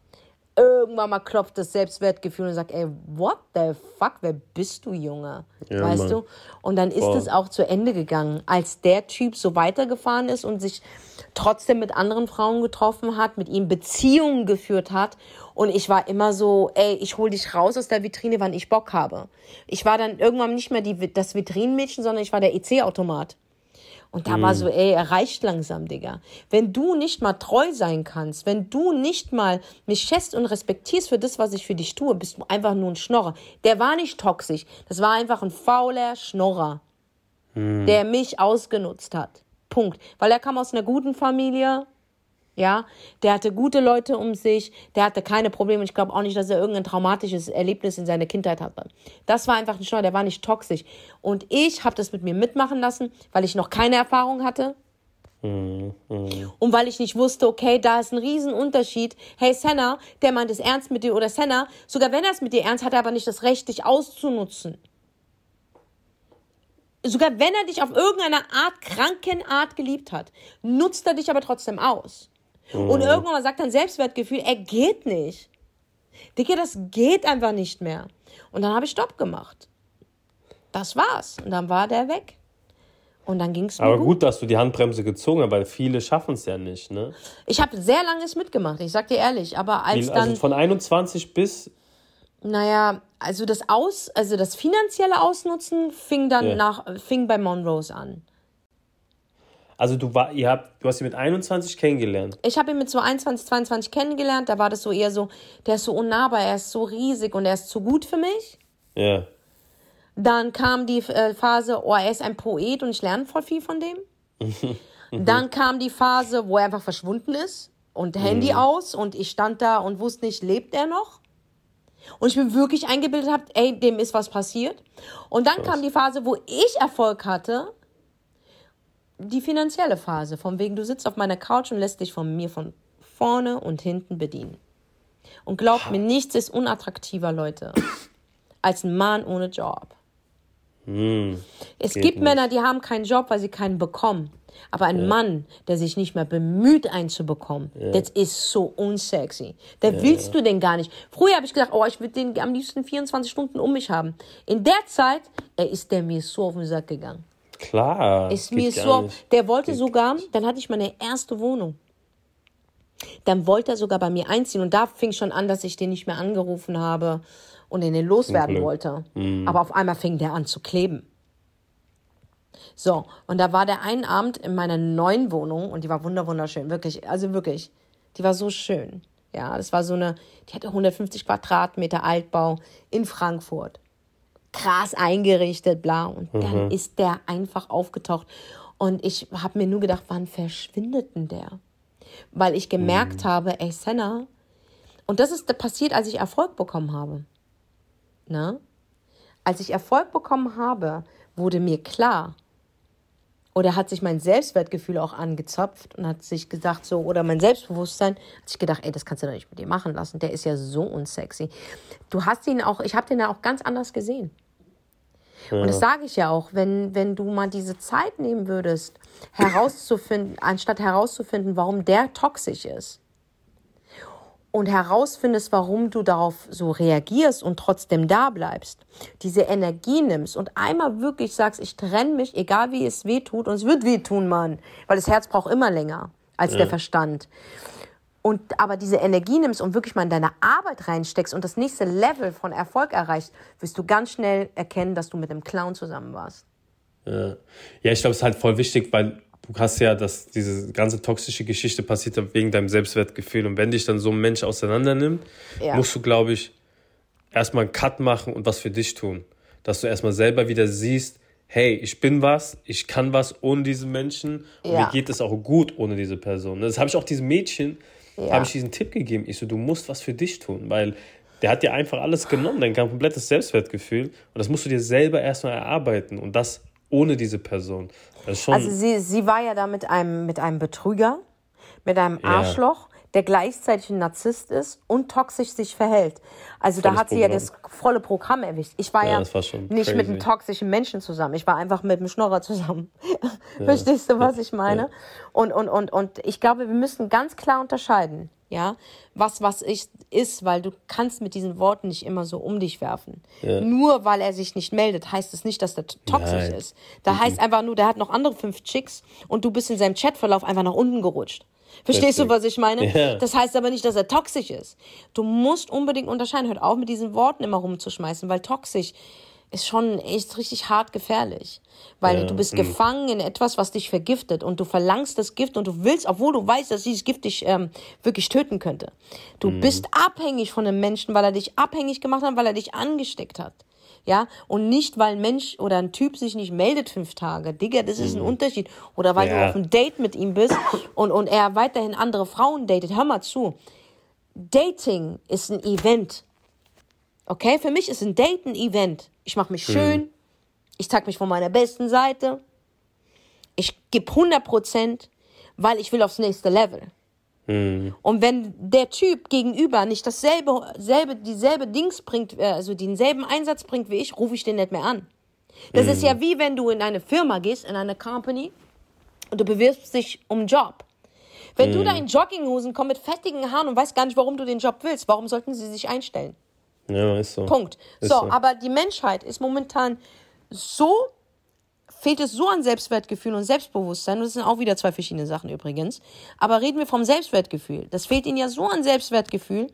irgendwann mal klopft das Selbstwertgefühl und sagt, ey, what the fuck, wer bist du, Junge? Ja, weißt Mann. du? Und dann ist es auch zu Ende gegangen, als der Typ so weitergefahren ist und sich trotzdem mit anderen Frauen getroffen hat, mit ihm Beziehungen geführt hat. Und ich war immer so, ey, ich hol dich raus aus der Vitrine, wann ich Bock habe. Ich war dann irgendwann nicht mehr die, das Vitrinenmädchen, sondern ich war der EC-Automat. Und da mhm. war so, ey, er reicht langsam, Digga. Wenn du nicht mal treu sein kannst, wenn du nicht mal mich schätzt und respektierst für das, was ich für dich tue, bist du einfach nur ein Schnorrer. Der war nicht toxisch. Das war einfach ein fauler Schnorrer, mhm. der mich ausgenutzt hat. Punkt. Weil er kam aus einer guten Familie, ja, der hatte gute Leute um sich, der hatte keine Probleme. Ich glaube auch nicht, dass er irgendein traumatisches Erlebnis in seiner Kindheit hatte. Das war einfach ein Schneuer, der war nicht toxisch. Und ich habe das mit mir mitmachen lassen, weil ich noch keine Erfahrung hatte. Mhm. Und weil ich nicht wusste, okay, da ist ein Riesenunterschied. Hey, Senna, der meint es ernst mit dir oder Senna, sogar wenn er es mit dir ernst hat, er aber nicht das Recht, dich auszunutzen. Sogar wenn er dich auf irgendeine Art, kranken Art geliebt hat, nutzt er dich aber trotzdem aus. Mhm. Und irgendwann sagt dein Selbstwertgefühl, er geht nicht. Digga, das geht einfach nicht mehr. Und dann habe ich Stopp gemacht. Das war's. Und dann war der weg. Und dann ging es Aber gut, gut, dass du die Handbremse gezogen hast, weil viele schaffen es ja nicht, ne? Ich habe sehr lange es mitgemacht, ich sag dir ehrlich. Aber als Wie, also dann. von 21 bis. Naja, also das Aus, also das finanzielle Ausnutzen fing dann ja. nach, fing bei Monrose an. Also du war, ihr habt, du hast ihn mit 21 kennengelernt. Ich habe ihn mit so 21, 22 kennengelernt. Da war das so eher so, der ist so unnahbar, er ist so riesig und er ist zu gut für mich. Ja. Dann kam die äh, Phase, oh, er ist ein Poet und ich lerne voll viel von dem. Dann kam die Phase, wo er einfach verschwunden ist und Handy mhm. aus und ich stand da und wusste nicht, lebt er noch? Und ich mir wirklich eingebildet habe, ey, dem ist was passiert. Und dann Krass. kam die Phase, wo ich Erfolg hatte die finanzielle Phase, von wegen du sitzt auf meiner Couch und lässt dich von mir von vorne und hinten bedienen. Und glaubt mir, nichts ist unattraktiver, Leute, als ein Mann ohne Job. Hm, es gibt nicht. Männer, die haben keinen Job, weil sie keinen bekommen. Aber ein ja. Mann, der sich nicht mehr bemüht, einen zu bekommen, ja. das ist so unsexy. Da ja. willst du den gar nicht. Früher habe ich gedacht, oh, ich würde den am liebsten 24 Stunden um mich haben. In der Zeit, er ist der mir so auf den Sack gegangen. Klar. Ist mir so. Der wollte geht sogar, dann hatte ich meine erste Wohnung. Dann wollte er sogar bei mir einziehen und da fing schon an, dass ich den nicht mehr angerufen habe und den loswerden wollte. Mhm. Aber auf einmal fing der an zu kleben. So, und da war der einen Abend in meiner neuen Wohnung und die war wunderschön, wirklich, also wirklich, die war so schön. Ja, das war so eine, die hatte 150 Quadratmeter Altbau in Frankfurt krass eingerichtet, bla. Und mhm. dann ist der einfach aufgetaucht. Und ich habe mir nur gedacht, wann verschwindet denn der? Weil ich gemerkt mhm. habe, ey, Senna, und das ist passiert, als ich Erfolg bekommen habe. Na? Als ich Erfolg bekommen habe, wurde mir klar, oder hat sich mein Selbstwertgefühl auch angezapft und hat sich gesagt so, oder mein Selbstbewusstsein, hat sich gedacht, ey, das kannst du doch nicht mit dir machen lassen. Der ist ja so unsexy. Du hast ihn auch, ich habe den ja auch ganz anders gesehen. Ja. Und das sage ich ja auch, wenn, wenn du mal diese Zeit nehmen würdest, herauszufinden, anstatt herauszufinden, warum der toxisch ist und herausfindest, warum du darauf so reagierst und trotzdem da bleibst, diese Energie nimmst und einmal wirklich sagst, ich trenne mich, egal wie es weh tut, und es wird weh tun, Mann, weil das Herz braucht immer länger als ja. der Verstand und aber diese Energie nimmst und wirklich mal in deine Arbeit reinsteckst und das nächste Level von Erfolg erreichst, wirst du ganz schnell erkennen, dass du mit dem Clown zusammen warst. Ja, ja ich glaube, es ist halt voll wichtig, weil du hast ja, dass diese ganze toxische Geschichte passiert hat wegen deinem Selbstwertgefühl. Und wenn dich dann so ein Mensch auseinandernimmt, ja. musst du, glaube ich, erstmal einen Cut machen und was für dich tun. Dass du erstmal selber wieder siehst, hey, ich bin was, ich kann was ohne diesen Menschen und Ja. mir geht es auch gut ohne diese Person. Das habe ich auch diesem Mädchen, Ja. habe ich diesen Tipp gegeben. Ich so, du musst was für dich tun, weil der hat dir einfach alles genommen, dein komplettes Selbstwertgefühl und das musst du dir selber erstmal erarbeiten und das ohne diese Person. Also sie, sie war ja da mit einem, mit einem Betrüger, mit einem. Arschloch, der gleichzeitig ein Narzisst ist und toxisch sich verhält. Also da Volles hat sie ja Programm. das volle Programm erwischt. Ich war Ja, ja, das war nicht mit crazy. einem toxischen Menschen zusammen. Ich war einfach mit einem Schnorrer zusammen. Verstehst du, was ich meine? Und, und, und, und ich glaube, wir müssen ganz klar unterscheiden. Ja, was was ich, ist, weil du kannst mit diesen Worten nicht immer so um dich werfen. Nur weil er sich nicht meldet, heißt es nicht, dass der toxisch Nein. ist. Da heißt einfach nur, der hat noch andere fünf Chicks und du bist in seinem Chatverlauf einfach nach unten gerutscht. Verstehst du, Richtig. was ich meine? Ja. Das heißt aber nicht, dass er toxisch ist. Du musst unbedingt unterscheiden. Hört auf, mit diesen Worten immer rumzuschmeißen, weil toxisch ist schon echt richtig hart gefährlich. Weil Ja, du bist mhm. gefangen in etwas, was dich vergiftet und du verlangst das Gift und du willst, obwohl du weißt, dass dieses Gift dich ähm, wirklich töten könnte. Du Mhm. bist abhängig von einem Menschen, weil er dich abhängig gemacht hat, weil er dich angesteckt hat. Ja, und nicht, weil ein Mensch oder ein Typ sich nicht meldet fünf Tage. Digga, das ist ein Unterschied. Oder weil du Mhm. Ja. auf einem Date mit ihm bist und, und er weiterhin andere Frauen datet. Hör mal zu. Dating ist ein Event. Okay? Für mich ist ein Date ein Event. Ich mache mich schön. Ich zeige mich von meiner besten Seite. Ich gebe 100 Prozent, weil ich will aufs nächste Level. Mhm. Und wenn der Typ gegenüber nicht dasselbe, selbe, dieselbe Dings bringt, äh, also denselben Einsatz bringt wie ich, rufe ich den nicht mehr an. Das ist ja wie wenn du in eine Firma gehst, in eine Company und du bewirbst dich um einen Job. Wenn du da in Jogginghosen kommst mit fettigen Haaren und weißt gar nicht, warum du den Job willst, warum sollten sie sich einstellen? ja, ist so. Punkt. Ist So, so. aber die Menschheit ist momentan so, fehlt es so an Selbstwertgefühl und Selbstbewusstsein. Und das sind auch wieder zwei verschiedene Sachen übrigens. Aber reden wir vom Selbstwertgefühl. Das fehlt ihnen ja so an Selbstwertgefühl,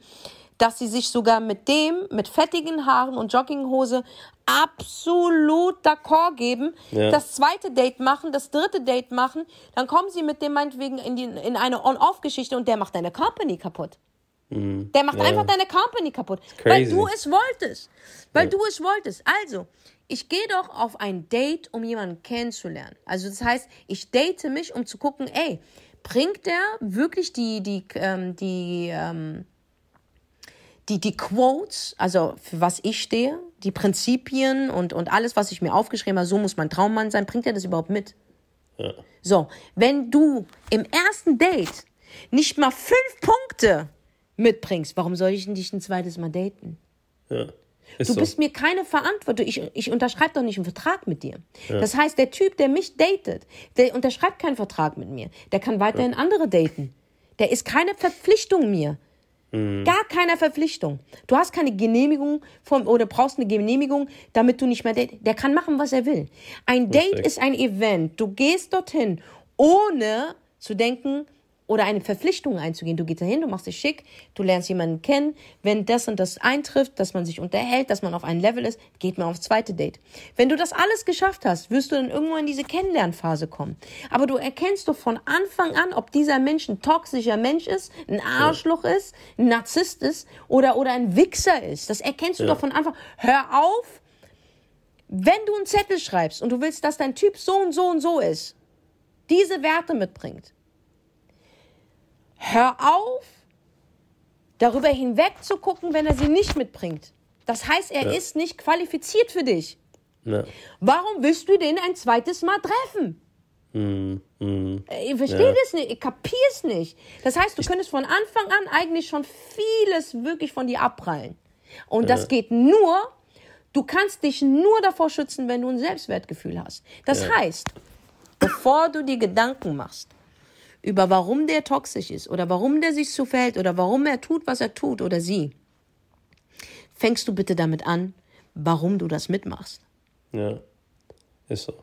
dass sie sich sogar mit dem, mit fettigen Haaren und Jogginghose absolut d'accord geben, Ja. das zweite Date machen, das dritte Date machen, dann kommen sie mit dem meinetwegen in, die, in eine On-Off-Geschichte und der macht deine Company kaputt. Der macht Ja. einfach deine Company kaputt, weil du es wolltest. Weil du es wolltest. Also, ich gehe doch auf ein Date, um jemanden kennenzulernen. Also das heißt, ich date mich, um zu gucken, ey, bringt der wirklich die, die, ähm, die, ähm, die, die Quotes, also für was ich stehe, die Prinzipien und, und alles, was ich mir aufgeschrieben habe, so muss mein Traummann sein, bringt er das überhaupt mit? Ja. So, wenn du im ersten Date nicht mal fünf Punkte mitbringst, warum soll ich dich ein zweites Mal daten? Ja. Ist Du so. bist mir keine Verantwortung. Ich, ich unterschreibe doch nicht einen Vertrag mit dir. Das heißt, der Typ, der mich datet, der unterschreibt keinen Vertrag mit mir. Der kann weiterhin andere daten. Der ist keine Verpflichtung mir. Gar keine Verpflichtung. Du hast keine Genehmigung vom, oder brauchst eine Genehmigung, damit du nicht mehr date. Der kann machen, was er will. Ein Date Richtig. ist ein Event. Du gehst dorthin, ohne zu denken oder eine Verpflichtung einzugehen. Du gehst dahin, du machst dich schick, du lernst jemanden kennen. Wenn das und das eintrifft, dass man sich unterhält, dass man auf einem Level ist, geht man aufs zweite Date. Wenn du das alles geschafft hast, wirst du dann irgendwann in diese Kennenlernphase kommen. Aber du erkennst doch von Anfang an, ob dieser Mensch ein toxischer Mensch ist, ein Arschloch ist, ein Narzisst ist oder, oder ein Wichser ist. Das erkennst du Ja. doch von Anfang. Hör auf, wenn du einen Zettel schreibst und du willst, dass dein Typ so und so und so ist, diese Werte mitbringt, hör auf, darüber hinweg zu gucken, wenn er sie nicht mitbringt. Das heißt, er Ja. ist nicht qualifiziert für dich. Ja. Warum willst du den ein zweites Mal treffen? Mhm. Mhm. Ich verstehe Ja. das nicht, ich kapiere es nicht. Das heißt, du könntest von Anfang an eigentlich schon vieles wirklich von dir abprallen. Und das geht nur, du kannst dich nur davor schützen, wenn du ein Selbstwertgefühl hast. Das Ja. heißt, bevor du dir Gedanken machst über warum der toxisch ist oder warum der sich so verhält oder warum er tut, was er tut oder sie, fängst du bitte damit an, warum du das mitmachst. Ja. Ist so.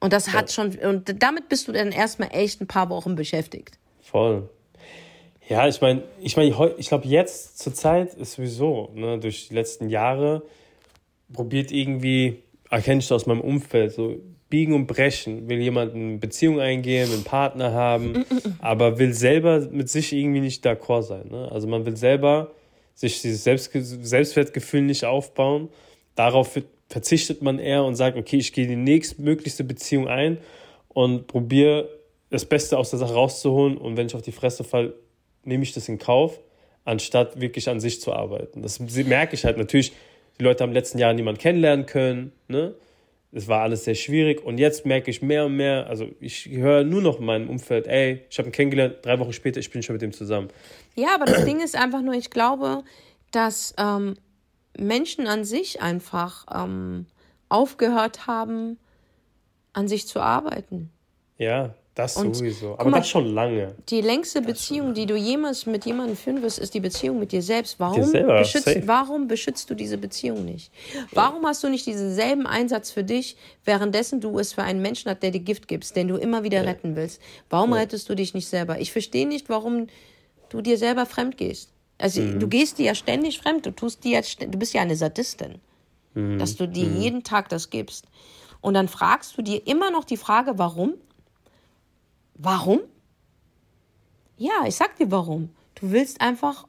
Und das hat schon, und damit bist du dann erstmal echt ein paar Wochen beschäftigt. Voll. Ja, ich meine, ich meine, ich glaube, jetzt zur Zeit ist sowieso, ne, durch die letzten Jahre probiert irgendwie, erkenne ich das aus meinem Umfeld, so biegen und brechen, will jemand eine Beziehung eingehen, einen Partner haben, aber will selber mit sich irgendwie nicht d'accord sein. Ne? Also man will selber sich dieses Selbst Selbstwertgefühl nicht aufbauen. Darauf verzichtet man eher und sagt, okay, ich gehe die nächstmöglichste Beziehung ein und probiere das Beste aus der Sache rauszuholen und wenn ich auf die Fresse falle, nehme ich das in Kauf, anstatt wirklich an sich zu arbeiten. Das merke ich halt natürlich. Die Leute haben in den letzten Jahren niemanden kennenlernen können. Ne? Es war alles sehr schwierig und jetzt merke ich mehr und mehr, also ich höre nur noch in meinem Umfeld, ey, ich habe ihn kennengelernt, drei Wochen später, ich bin schon mit ihm zusammen. Ja, aber das Ding ist einfach nur, ich glaube, dass ähm, Menschen an sich einfach ähm, aufgehört haben, an sich zu arbeiten. Ja, das und, sowieso. Aber mal, das schon lange. Die längste das Beziehung, die du jemals mit jemandem führen wirst, ist die Beziehung mit dir selbst. Warum, dir selber, beschützt, warum beschützt du diese Beziehung nicht? Warum hast du nicht diesen selben Einsatz für dich, währenddessen du es für einen Menschen hast, der dir Gift gibst, den du immer wieder ja. retten willst? Warum ja. rettest du dich nicht selber? Ich verstehe nicht, warum du dir selber fremd gehst. Also mhm. du gehst dir ja ständig fremd, du tust dir jetzt, du bist ja eine Sadistin, mhm. dass du dir mhm. jeden Tag das gibst. Und dann fragst du dir immer noch die Frage, warum? Warum? Ja, ich sag dir warum. Du willst einfach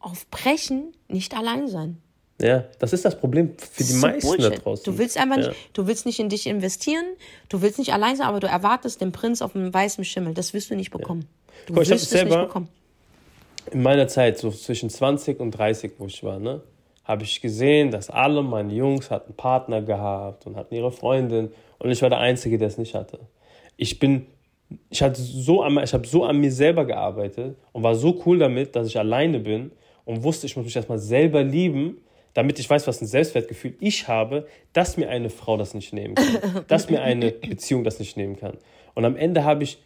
auf Brechen nicht allein sein. Ja, das ist das Problem für die meisten Bullshit. da draußen. Du willst einfach ja. nicht, du willst nicht in dich investieren, du willst nicht allein sein, aber du erwartest den Prinz auf einem weißen Schimmel. Das wirst du nicht bekommen. Ja. Du Guck, wirst es selber nicht bekommen. In meiner Zeit, so zwischen 20 und 30, wo ich war, ne, habe ich gesehen, dass alle meine Jungs hatten Partner gehabt und hatten ihre Freundin und ich war der Einzige, der es nicht hatte. Ich bin ich hatte so an, ich habe so an mir selber gearbeitet und war so cool damit, dass ich alleine bin und wusste, ich muss mich erstmal selber lieben, damit ich weiß, was ein Selbstwertgefühl ich habe, dass mir eine Frau das nicht nehmen kann, dass mir eine Beziehung das nicht nehmen kann. Und am Ende habe ich,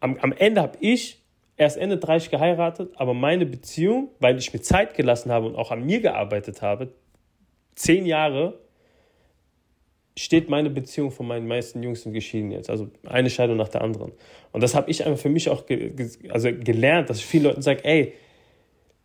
am, am Ende habe ich erst Ende 30 geheiratet, aber meine Beziehung, weil ich mir Zeit gelassen habe und auch an mir gearbeitet habe, zehn Jahre, steht meine Beziehung von meinen meisten Jungs sind geschieden jetzt. Also eine Scheidung nach der anderen. Und das habe ich einfach für mich auch ge also gelernt, dass ich vielen Leuten sage, ey,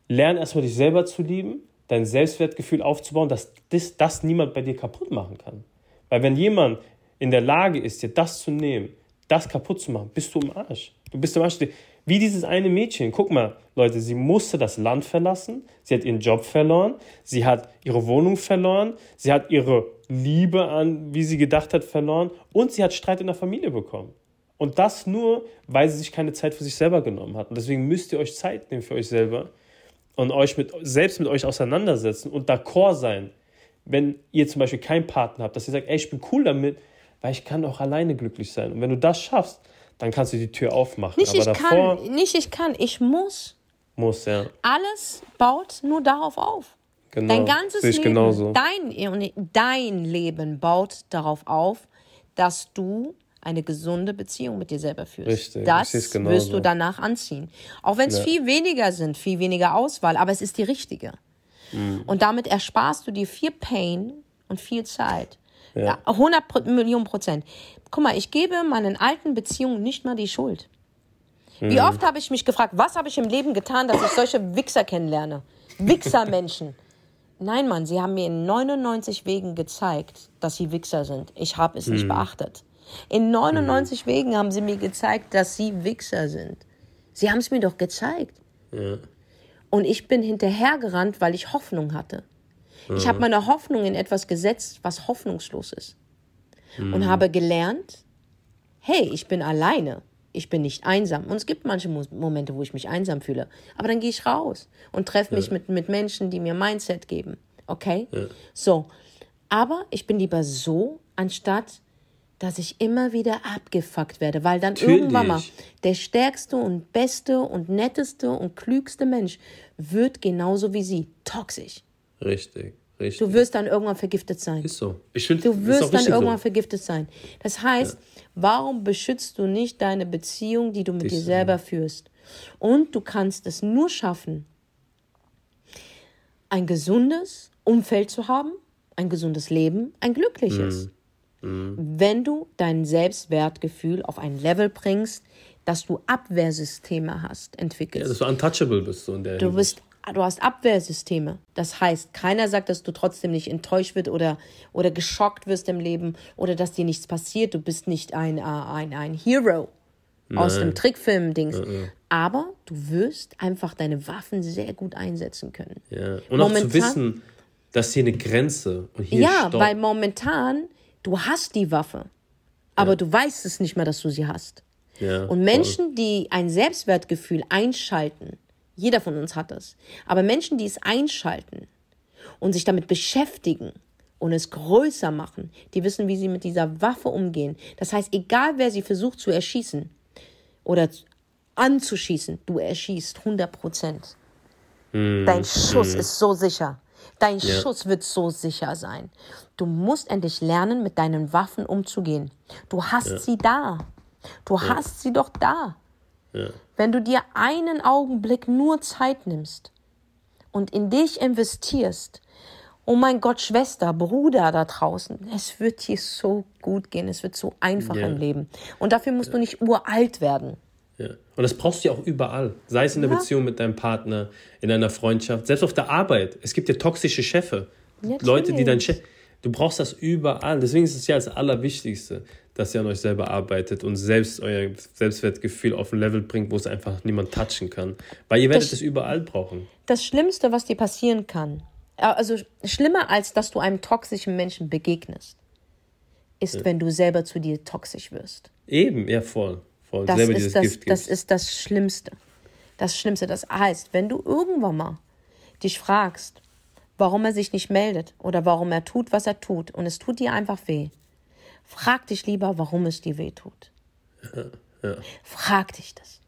lern erstmal dich selber zu lieben, dein Selbstwertgefühl aufzubauen, dass das, das niemand bei dir kaputt machen kann. Weil wenn jemand in der Lage ist, dir das zu nehmen, das kaputt zu machen, bist du im Arsch. Du bist im Arsch. Wie dieses eine Mädchen. Guck mal, Leute, sie musste das Land verlassen, sie hat ihren Job verloren, sie hat ihre Wohnung verloren, sie hat ihre Liebe an, wie sie gedacht hat, verloren und sie hat Streit in der Familie bekommen. Und das nur, weil sie sich keine Zeit für sich selber genommen hat. Und deswegen müsst ihr euch Zeit nehmen für euch selber und euch mit, selbst mit euch auseinandersetzen und d'accord sein. Wenn ihr zum Beispiel keinen Partner habt, dass ihr sagt, ey, ich bin cool damit, weil ich kann auch alleine glücklich sein. Und wenn du das schaffst, dann kannst du die Tür aufmachen. Nicht, Aber ich davor, kann, nicht ich kann, ich muss. Muss, ja. Alles baut nur darauf auf. Genau. Dein ganzes Leben, genauso. dein, dein Leben baut darauf auf, dass du eine gesunde Beziehung mit dir selber führst. Richtig, das wirst du danach anziehen. Auch wenn es ja. viel weniger sind, viel weniger Auswahl, aber es ist die richtige. Mhm. Und damit ersparst du dir viel Pain und viel Zeit. Ja. 100 Millionen Prozent. Guck mal, ich gebe meinen alten Beziehungen nicht mal die Schuld. Mhm. Wie oft habe ich mich gefragt, was habe ich im Leben getan, dass ich solche Wichser kennenlerne? Wichser-Menschen. Nein, Mann, sie haben mir in 99 Wegen gezeigt, dass sie Wichser sind. Ich habe es mhm. nicht beachtet. In 99 mhm. Wegen haben sie mir gezeigt, dass sie Wichser sind. Sie haben es mir doch gezeigt. Ja. Und ich bin hinterhergerannt, weil ich Hoffnung hatte. Mhm. Ich habe meine Hoffnung in etwas gesetzt, was hoffnungslos ist. Mhm. Und habe gelernt, hey, ich bin alleine. Ich bin nicht einsam. Und es gibt manche Momente, wo ich mich einsam fühle. Aber dann gehe ich raus und treffe mich ja. mit, mit Menschen, die mir Mindset geben. Okay? Ja. So. Aber ich bin lieber so, anstatt dass ich immer wieder abgefuckt werde, weil dann Natürlich. irgendwann mal der stärkste und beste und netteste und klügste Mensch wird genauso wie sie toxisch. Richtig. Richtig. Du wirst dann irgendwann vergiftet sein. Ist so. Ich find, du wirst dann irgendwann so. vergiftet sein. Das heißt, ja. warum beschützt du nicht deine Beziehung, die du mit Dich dir selber sein. führst? Und du kannst es nur schaffen, ein gesundes Umfeld zu haben, ein gesundes Leben, ein glückliches. Mhm. Mhm. Wenn du dein Selbstwertgefühl auf ein Level bringst, dass du Abwehrsysteme hast, entwickelst. Ja, dass du untouchable bist. So in der du bist du hast Abwehrsysteme. Das heißt, keiner sagt, dass du trotzdem nicht enttäuscht wirst oder, oder geschockt wirst im Leben oder dass dir nichts passiert. Du bist nicht ein, äh, ein, ein Hero Nein. aus dem Trickfilm-Dings. Mhm. Aber du wirst einfach deine Waffen sehr gut einsetzen können. Ja. Und Momentan, auch zu wissen, Das ist hier eine Grenze. Und hier ja, Stopp. weil momentan, du hast die Waffe, aber ja. du weißt es nicht mehr, dass du sie hast. Ja, und Menschen, voll. die ein Selbstwertgefühl einschalten, jeder von uns hat das, aber Menschen, die es einschalten und sich damit beschäftigen und es größer machen, die wissen, wie sie mit dieser Waffe umgehen. Das heißt, egal wer sie versucht zu erschießen oder anzuschießen, du erschießt 100 Prozent. Mm, Dein Schuss mm. ist so sicher. Dein ja. Schuss wird so sicher sein. Du musst endlich lernen, mit deinen Waffen umzugehen. Du hast ja. sie da. Du ja. hast sie doch da. Wenn du dir einen Augenblick nur Zeit nimmst und in dich investierst, oh mein Gott, Schwester, Bruder da draußen, es wird dir so gut gehen, es wird so einfach im Leben. Und dafür musst du nicht uralt werden. Ja. Und das brauchst du ja auch überall. Sei es in der ja. Beziehung mit deinem Partner, in einer Freundschaft, selbst auf der Arbeit. Es gibt ja toxische Chefe. Leute, die dein Chef. Du brauchst das überall. Deswegen ist es ja das Allerwichtigste, dass ihr an euch selber arbeitet und selbst euer Selbstwertgefühl auf ein Level bringt, wo es einfach niemand touchen kann. Weil ihr werdet es überall brauchen. Das Schlimmste, was dir passieren kann, äh, also schlimmer als dass du einem toxischen Menschen begegnest, ist, ja. wenn du selber zu dir toxisch wirst. Eben, ja, voll. Voll. Das, ist das, das ist das Schlimmste. Das Schlimmste. Das heißt, wenn du irgendwann mal dich fragst, warum er sich nicht meldet oder warum er tut, was er tut, und es tut dir einfach weh, frag dich lieber, warum es dir weh tut. Ja, ja. Frag dich das.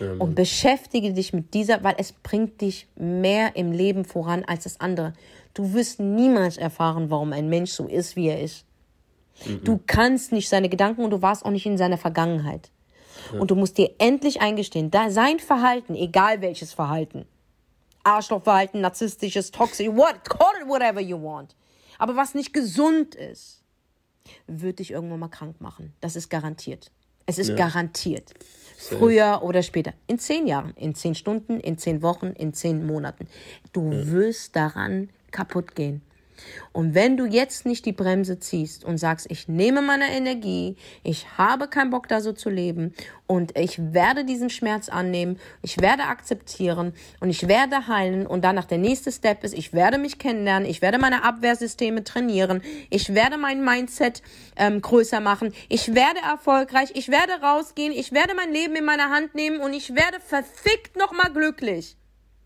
Ja, und beschäftige dich mit dieser, weil es bringt dich mehr im Leben voran als das andere. Du wirst niemals erfahren, warum ein Mensch so ist, wie er ist. Mhm. Du kannst nicht seine Gedanken und du warst auch nicht in seiner Vergangenheit. Und du musst dir endlich eingestehen, da sein Verhalten, egal welches Verhalten, Arschlochverhalten, narzisstisches, toxisch, what, call it whatever you want, aber was nicht gesund ist, wird dich irgendwann mal krank machen. Das ist garantiert. Es ist ja. garantiert. Früher oder später. In zehn Jahren, in zehn Stunden, in zehn Wochen, in zehn Monaten. Du ja. wirst daran kaputt gehen. Und wenn du jetzt nicht die Bremse ziehst und sagst, ich nehme meine Energie, ich habe keinen Bock da so zu leben und ich werde diesen Schmerz annehmen, ich werde akzeptieren und ich werde heilen und danach der nächste Step ist, ich werde mich kennenlernen, ich werde meine Abwehrsysteme trainieren, ich werde mein Mindset ähm, größer machen, ich werde erfolgreich, ich werde rausgehen, ich werde mein Leben in meine Hand nehmen und ich werde verfickt nochmal glücklich.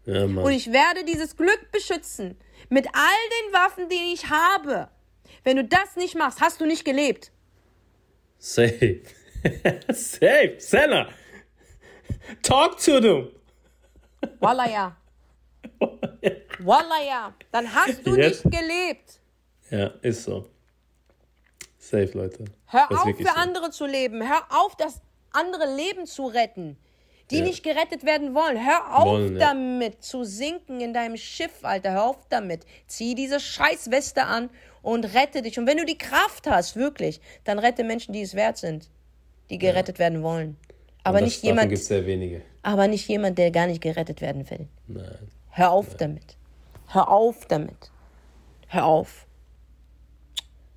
Ja, und ich werde dieses Glück beschützen. Mit all den Waffen, die ich habe. Wenn du das nicht machst, hast du nicht gelebt. Safe. Safe. Senna. Talk to them. Wallah ja. Wallah ja. Dann hast du Jetzt. nicht gelebt. Ja, ist so. Safe, Leute. Hör auf, für so. andere zu leben. Hör auf, das andere Leben zu retten die ja. nicht gerettet werden wollen. Hör auf wollen, ja. damit zu sinken in deinem Schiff, Alter. Hör auf damit. Zieh diese Scheißweste an und rette dich. Und wenn du die Kraft hast, wirklich, dann rette Menschen, die es wert sind, die gerettet ja. werden wollen. Aber nicht jemand. Gibt's sehr wenige. Aber nicht jemand, der gar nicht gerettet werden will. Nein. Hör auf Nein. damit. Hör auf damit. Hör auf.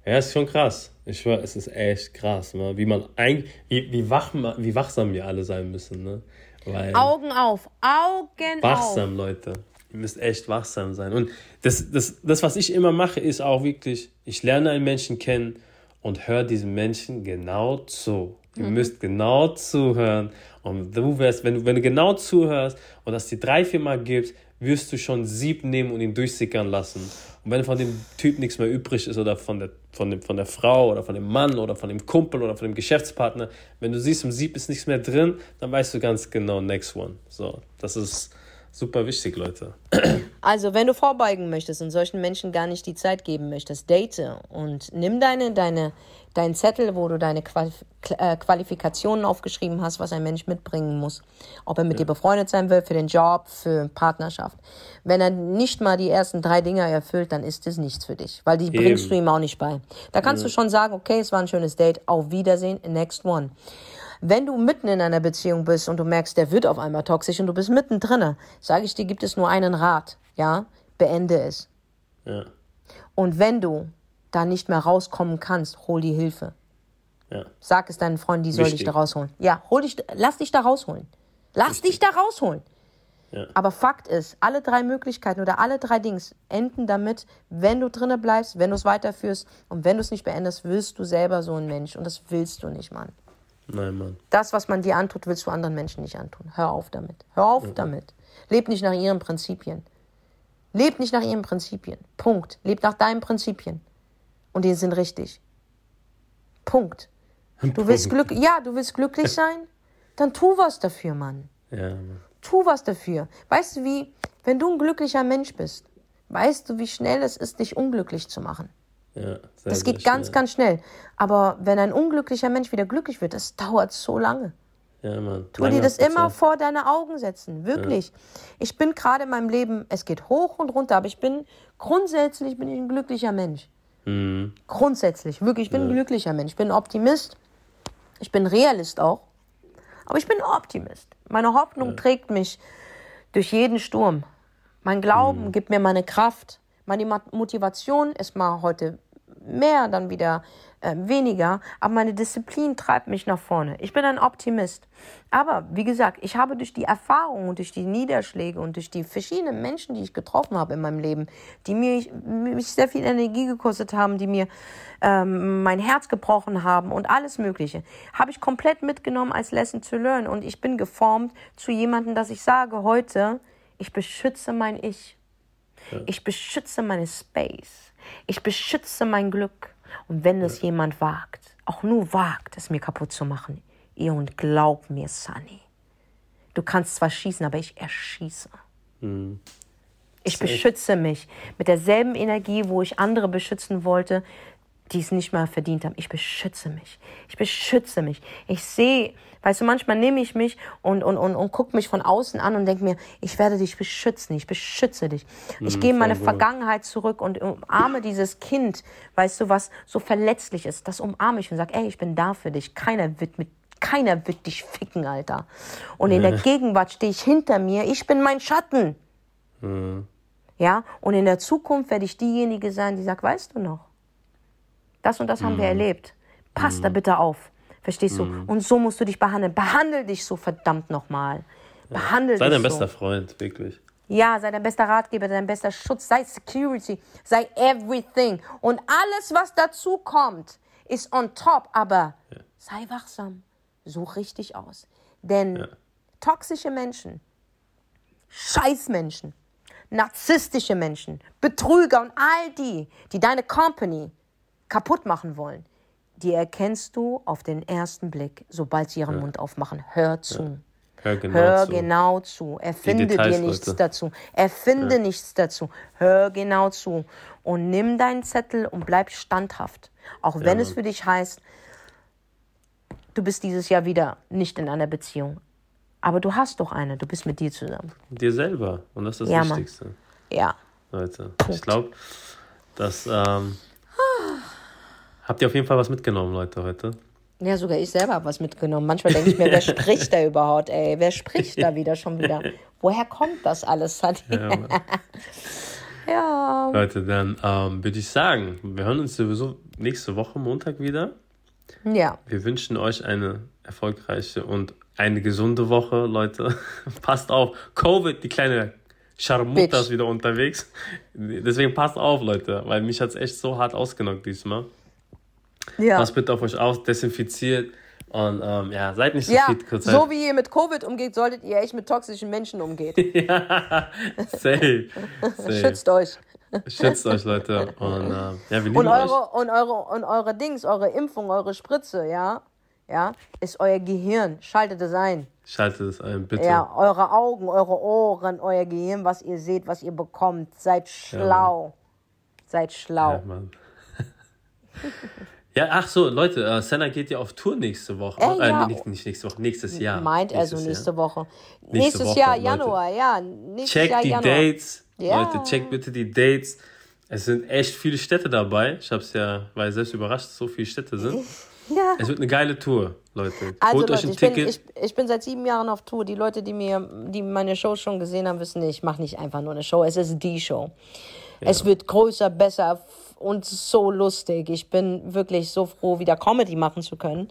Ja, ist schon krass. Ich schwör, es ist echt krass, ne? wie man eigentlich, wie, wie, wach, wie wachsam wir alle sein müssen. Ne? Weil Augen auf, Augen wachsam, auf. Wachsam, Leute. Ihr müsst echt wachsam sein. Und das, das, das, was ich immer mache, ist auch wirklich, ich lerne einen Menschen kennen und höre diesem Menschen genau zu. Ihr mhm. müsst genau zuhören. Und du wirst, wenn du, wenn du genau zuhörst und das dir drei, vier Mal gibst, wirst du schon Sieb nehmen und ihn durchsickern lassen. Und wenn von dem Typ nichts mehr übrig ist oder von der, von, dem, von der Frau oder von dem Mann oder von dem Kumpel oder von dem Geschäftspartner, wenn du siehst, im Sieb ist nichts mehr drin, dann weißt du ganz genau, next one. So, das ist super wichtig, Leute. Also, wenn du vorbeugen möchtest und solchen Menschen gar nicht die Zeit geben möchtest, date und nimm deine, deine, deinen Zettel, wo du deine Qualif äh, Qualifikationen aufgeschrieben hast, was ein Mensch mitbringen muss. Ob er mit ja. dir befreundet sein will, für den Job, für Partnerschaft. Wenn er nicht mal die ersten drei Dinge erfüllt, dann ist es nichts für dich, weil die Eben. bringst du ihm auch nicht bei. Da kannst ja. du schon sagen, okay, es war ein schönes Date, auf Wiedersehen, next one. Wenn du mitten in einer Beziehung bist und du merkst, der wird auf einmal toxisch und du bist mittendrin, sage ich dir, gibt es nur einen Rat, ja, beende es. Ja. Und wenn du da nicht mehr rauskommen kannst, hol die Hilfe. Ja. Sag es deinen Freunden, die soll dich da rausholen. Ja, hol dich, lass dich da rausholen. Lass Wichtig. dich da rausholen. Ja. Aber Fakt ist, alle drei Möglichkeiten oder alle drei Dings enden damit, wenn du drinnen bleibst, wenn du es weiterführst und wenn du es nicht beendest, wirst du selber so ein Mensch. Und das willst du nicht, Mann. Nein, Mann. Das, was man dir antut, willst du anderen Menschen nicht antun. Hör auf damit. Hör auf damit. Leb nicht nach ihren Prinzipien. Leb nicht nach ihren Prinzipien. Punkt. Leb nach deinen Prinzipien. Und die sind richtig. Punkt. Du willst glück ja, du willst glücklich sein? Dann tu was dafür, Mann. Ja, Mann. Tu was dafür. Weißt du wie, wenn du ein glücklicher Mensch bist, weißt du, wie schnell es ist, dich unglücklich zu machen. Ja, sehr, Das sehr geht ganz, schnell. ganz schnell. Aber wenn ein unglücklicher Mensch wieder glücklich wird, das dauert so lange. Ja, Mann. Tu dir das immer vor deine Augen setzen, wirklich. Ich bin gerade in meinem Leben, es geht hoch und runter, aber ich bin grundsätzlich bin ich ein glücklicher Mensch. Mhm. Grundsätzlich, wirklich, ich bin ein glücklicher Mensch. Ich bin Optimist. Ich bin Realist auch. Aber ich bin Optimist. Meine Hoffnung trägt mich durch jeden Sturm. Mein Glauben gibt mir meine Kraft. Meine Motivation ist mal heute mehr, dann wieder äh, weniger. Aber meine Disziplin treibt mich nach vorne. Ich bin ein Optimist. Aber wie gesagt, ich habe durch die Erfahrung und durch die Niederschläge und durch die verschiedenen Menschen, die ich getroffen habe in meinem Leben, die mir, mich sehr viel Energie gekostet haben, die mir ähm, mein Herz gebrochen haben und alles Mögliche, habe ich komplett mitgenommen als Lesson to Learn. Und ich bin geformt zu jemandem, dass ich sage heute, ich beschütze mein Ich. Ich beschütze meine Space. Ich beschütze mein Glück. Und wenn es jemand wagt, auch nur wagt, es mir kaputt zu machen, ihr und glaub mir, Sunny, du kannst zwar schießen, aber ich erschieße. Ich beschütze mich mit derselben Energie, wo ich andere beschützen wollte, die es nicht mal verdient haben. Ich beschütze mich. Ich beschütze mich. Ich sehe, weißt du, manchmal nehme ich mich und, und, und, und gucke mich von außen an und denke mir, ich werde dich beschützen. Ich beschütze dich. Ich gehe in meine gut. Vergangenheit zurück und umarme dieses Kind, weißt du, was so verletzlich ist. Das umarme ich und sage, ey, ich bin da für dich. Keiner wird mit keiner wird dich ficken, Alter. Und in der Gegenwart stehe ich hinter mir. Ich bin mein Schatten. Ja, und in der Zukunft werde ich diejenige sein, die sagt, weißt du noch, das und das haben wir erlebt. Pass da bitte auf. Verstehst du? Und so musst du dich behandeln. Behandel dich so verdammt nochmal. Behandel Sei dich dein so. bester Freund, wirklich. Ja, sei dein bester Ratgeber, dein bester Schutz, sei Security, sei everything. Und alles, was dazu kommt, ist on top. Aber sei wachsam. Such richtig aus. Denn toxische Menschen, Scheißmenschen, narzisstische Menschen, Betrüger und all die, die deine Company kaputt machen wollen, die erkennst du auf den ersten Blick, sobald sie ihren Mund aufmachen. Hör zu. Hör genau Hör zu. genau zu. Erfinde dir Details, nichts Leute. dazu. Erfinde nichts dazu. Hör genau zu. Und nimm deinen Zettel und bleib standhaft. Auch wenn es für dich heißt, du bist dieses Jahr wieder nicht in einer Beziehung. Aber du hast doch eine. Du bist mit dir zusammen. Dir selber. Und das ist das Ja, Mann. Wichtigste, Ja. Leute. Ich glaube, dass. Ähm, habt ihr auf jeden Fall was mitgenommen, Leute, heute? Ja, sogar ich selber habe was mitgenommen. Manchmal denke ich mir, wer spricht da überhaupt, ey? Wer spricht da wieder schon wieder? Woher kommt das alles, Sadi? Ja. Ja. Leute, dann ähm, würde ich sagen, wir hören uns sowieso nächste Woche Montag wieder. Ja. Wir wünschen euch eine erfolgreiche und eine gesunde Woche, Leute. passt auf. Covid, die kleine Scharmutter ist wieder unterwegs. Deswegen passt auf, Leute, weil mich hat es echt so hart ausgenockt diesmal. Ja. Passt bitte auf euch auf, desinfiziert und ähm, ja, seid nicht so Ja, viel so wie ihr mit Covid umgeht, solltet ihr echt mit toxischen Menschen umgehen. Safe. Safe. Schützt euch. Schützt euch, Leute. Und ähm, ja, wir lieben Und euch. eure, und eure, und eure Dings, eure Impfung, eure Spritze, ja, ja, ist euer Gehirn. Schaltet es ein. Schaltet es ein, bitte. Ja, eure Augen, eure Ohren, euer Gehirn, was ihr seht, was ihr bekommt. Seid schlau. Seid schlau. Ja, Mann. Ja, ach so, Leute, äh, Senna geht ja auf Tour nächste Woche. Äh, äh, ja. nicht, nicht nächste Woche, nächstes Jahr. Meint er so Nächstes nächste Jahr. Woche. Nächste Nächstes Woche, Jahr, Leute. Januar, ja. Nächstes Check Jahr, die Januar. Dates. Ja. Leute, check bitte die Dates. Es sind echt viele Städte dabei. Ich hab's ja, war ja selbst überrascht, dass so viele Städte sind. Ja. Es wird eine geile Tour, Leute. Also Holt euch Leute, ein ich bin, Ticket. ich, ich bin seit sieben Jahren auf Tour. Die Leute, die mir, die meine Show schon gesehen haben, wissen, ich mache nicht einfach nur eine Show. Es ist die Show. Es wird größer, besser und so lustig. Ich bin wirklich so froh, wieder Comedy machen zu können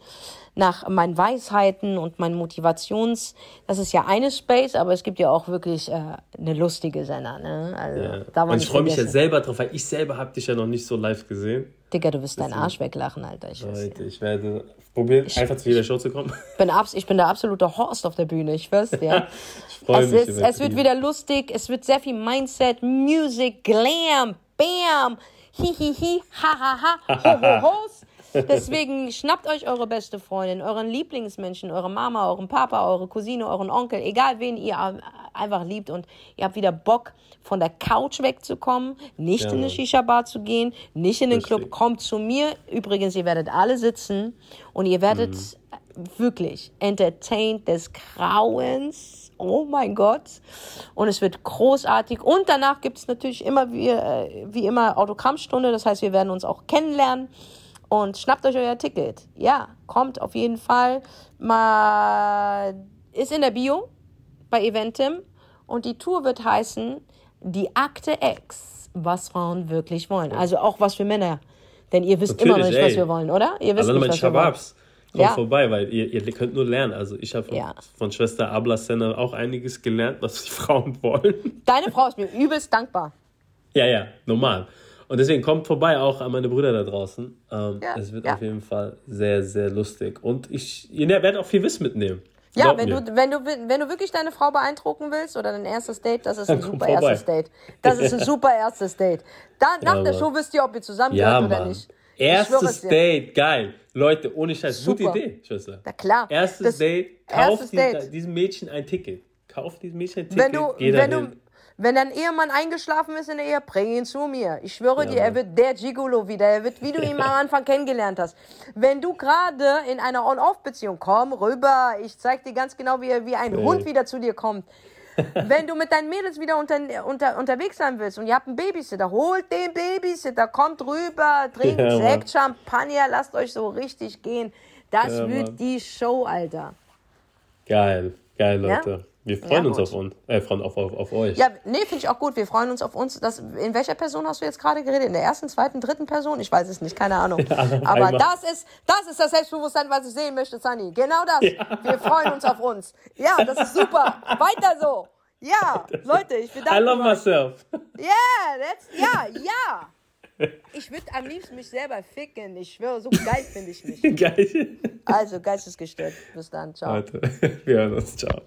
nach meinen Weisheiten und meinen Motivations, das ist ja eine Space, aber es gibt ja auch wirklich äh, eine lustige Sender, ne? Also, Ja. da Und ich freue mich ja selber drauf, weil ich selber habe dich ja noch nicht so live gesehen. Digga, du wirst deinen Arsch weglachen, Alter. Ich, weiß, Leute, ich werde probieren, einfach zu jeder Show zu kommen. bin abs ich bin der absolute Horst auf der Bühne, ich schwör's dir. Ich freue es, mich. ist, es wird wieder lustig, es wird sehr viel Mindset, Music, Glam, Bam, Hihihi, Hahaha, ho, ho, hos. Deswegen schnappt euch eure beste Freundin, euren Lieblingsmenschen, eure Mama, euren Papa, eure Cousine, euren Onkel, egal wen ihr einfach liebt und ihr habt wieder Bock, von der Couch wegzukommen, nicht Ja, in eine. Shisha-Bar zu gehen, nicht in den Richtig. Club, kommt zu mir. Übrigens, ihr werdet alle sitzen und ihr werdet Mhm. wirklich entertained des Grauens. Oh mein Gott. Und es wird großartig. Und danach gibt es natürlich immer wie, äh, wie immer Autogrammstunde. Das heißt, wir werden uns auch kennenlernen. Und schnappt euch euer Ticket. Ja, kommt auf jeden Fall. Mal ist in der Bio bei Eventim. Und die Tour wird heißen Die Akte X. Was Frauen wirklich wollen. Also auch was für Männer. Denn ihr wisst immer noch Natürlich, nicht, was ey. wir wollen, oder? Ihr wisst Also nicht, was wir wollen. Kommt Ja. vorbei, weil ihr, ihr könnt nur lernen. Also ich habe von, Ja. von Schwester Abla Senna auch einiges gelernt, was die Frauen wollen. Deine Frau ist mir übelst dankbar. Ja, ja, normal. Und deswegen kommt vorbei auch an meine Brüder da draußen. Ähm, Ja, es wird auf jeden Fall sehr, sehr lustig. Und ich, ihr werdet auch viel Wissen mitnehmen. Ja, wenn mir. du, wenn, du, wenn du wirklich deine Frau beeindrucken willst oder dein erstes Date, das ist ein super vorbei. erstes Date. Das ist ein super erstes Date. Dann, nach der. Show wisst ihr, ob ihr zusammen Ja, oder nicht. Erstes. Date, geil. Leute, ohne Scheiß, gute Super. Idee, Schwester. Na klar. Erstes Das- Date, kauf erstes Date. diesem Mädchen ein Ticket. Kauf diesem Mädchen ein Ticket, Wenn du, geh wenn dahin. du, wenn dein Ehemann eingeschlafen ist in der Ehe, bring ihn zu mir. Ich schwöre Ja, dir, er wird der Gigolo wieder. Er wird, wie du ihn am Anfang kennengelernt hast. Wenn du gerade in einer On-Off-Beziehung, komm rüber. Ich zeig dir ganz genau, wie, er- wie ein Ey. Hund wieder zu dir kommt. Wenn du mit deinen Mädels wieder unter, unter, unterwegs sein willst und ihr habt einen Babysitter, holt den Babysitter, kommt rüber, trinkt Ja. Sekt, Champagner, lasst euch so richtig gehen. Das Ja, wird Mann. die Show, Alter. Geil, geil, Ja? Wir freuen Ja, uns gut. auf uns. Äh, auf, auf, auf euch. Ja, nee, finde ich auch gut. Wir freuen uns auf uns. Das, in welcher Person hast du jetzt gerade geredet? In der ersten, zweiten, dritten Person? Ich weiß es nicht, keine Ahnung. Aber einmal. das ist, das ist das Selbstbewusstsein, was ich sehen möchte, Sunny. Genau das. Wir freuen uns auf uns. Ja, das ist super. Weiter so. Ja, Leute, ich I bedanke love mich. myself. Yeah, that's, ja, ja. Ich würde am liebsten mich selber ficken. Ich schwöre, so geil finde ich mich. Geil. Also, geistesgestört. Bis dann. Ciao. Leute, wir hören uns. Ciao.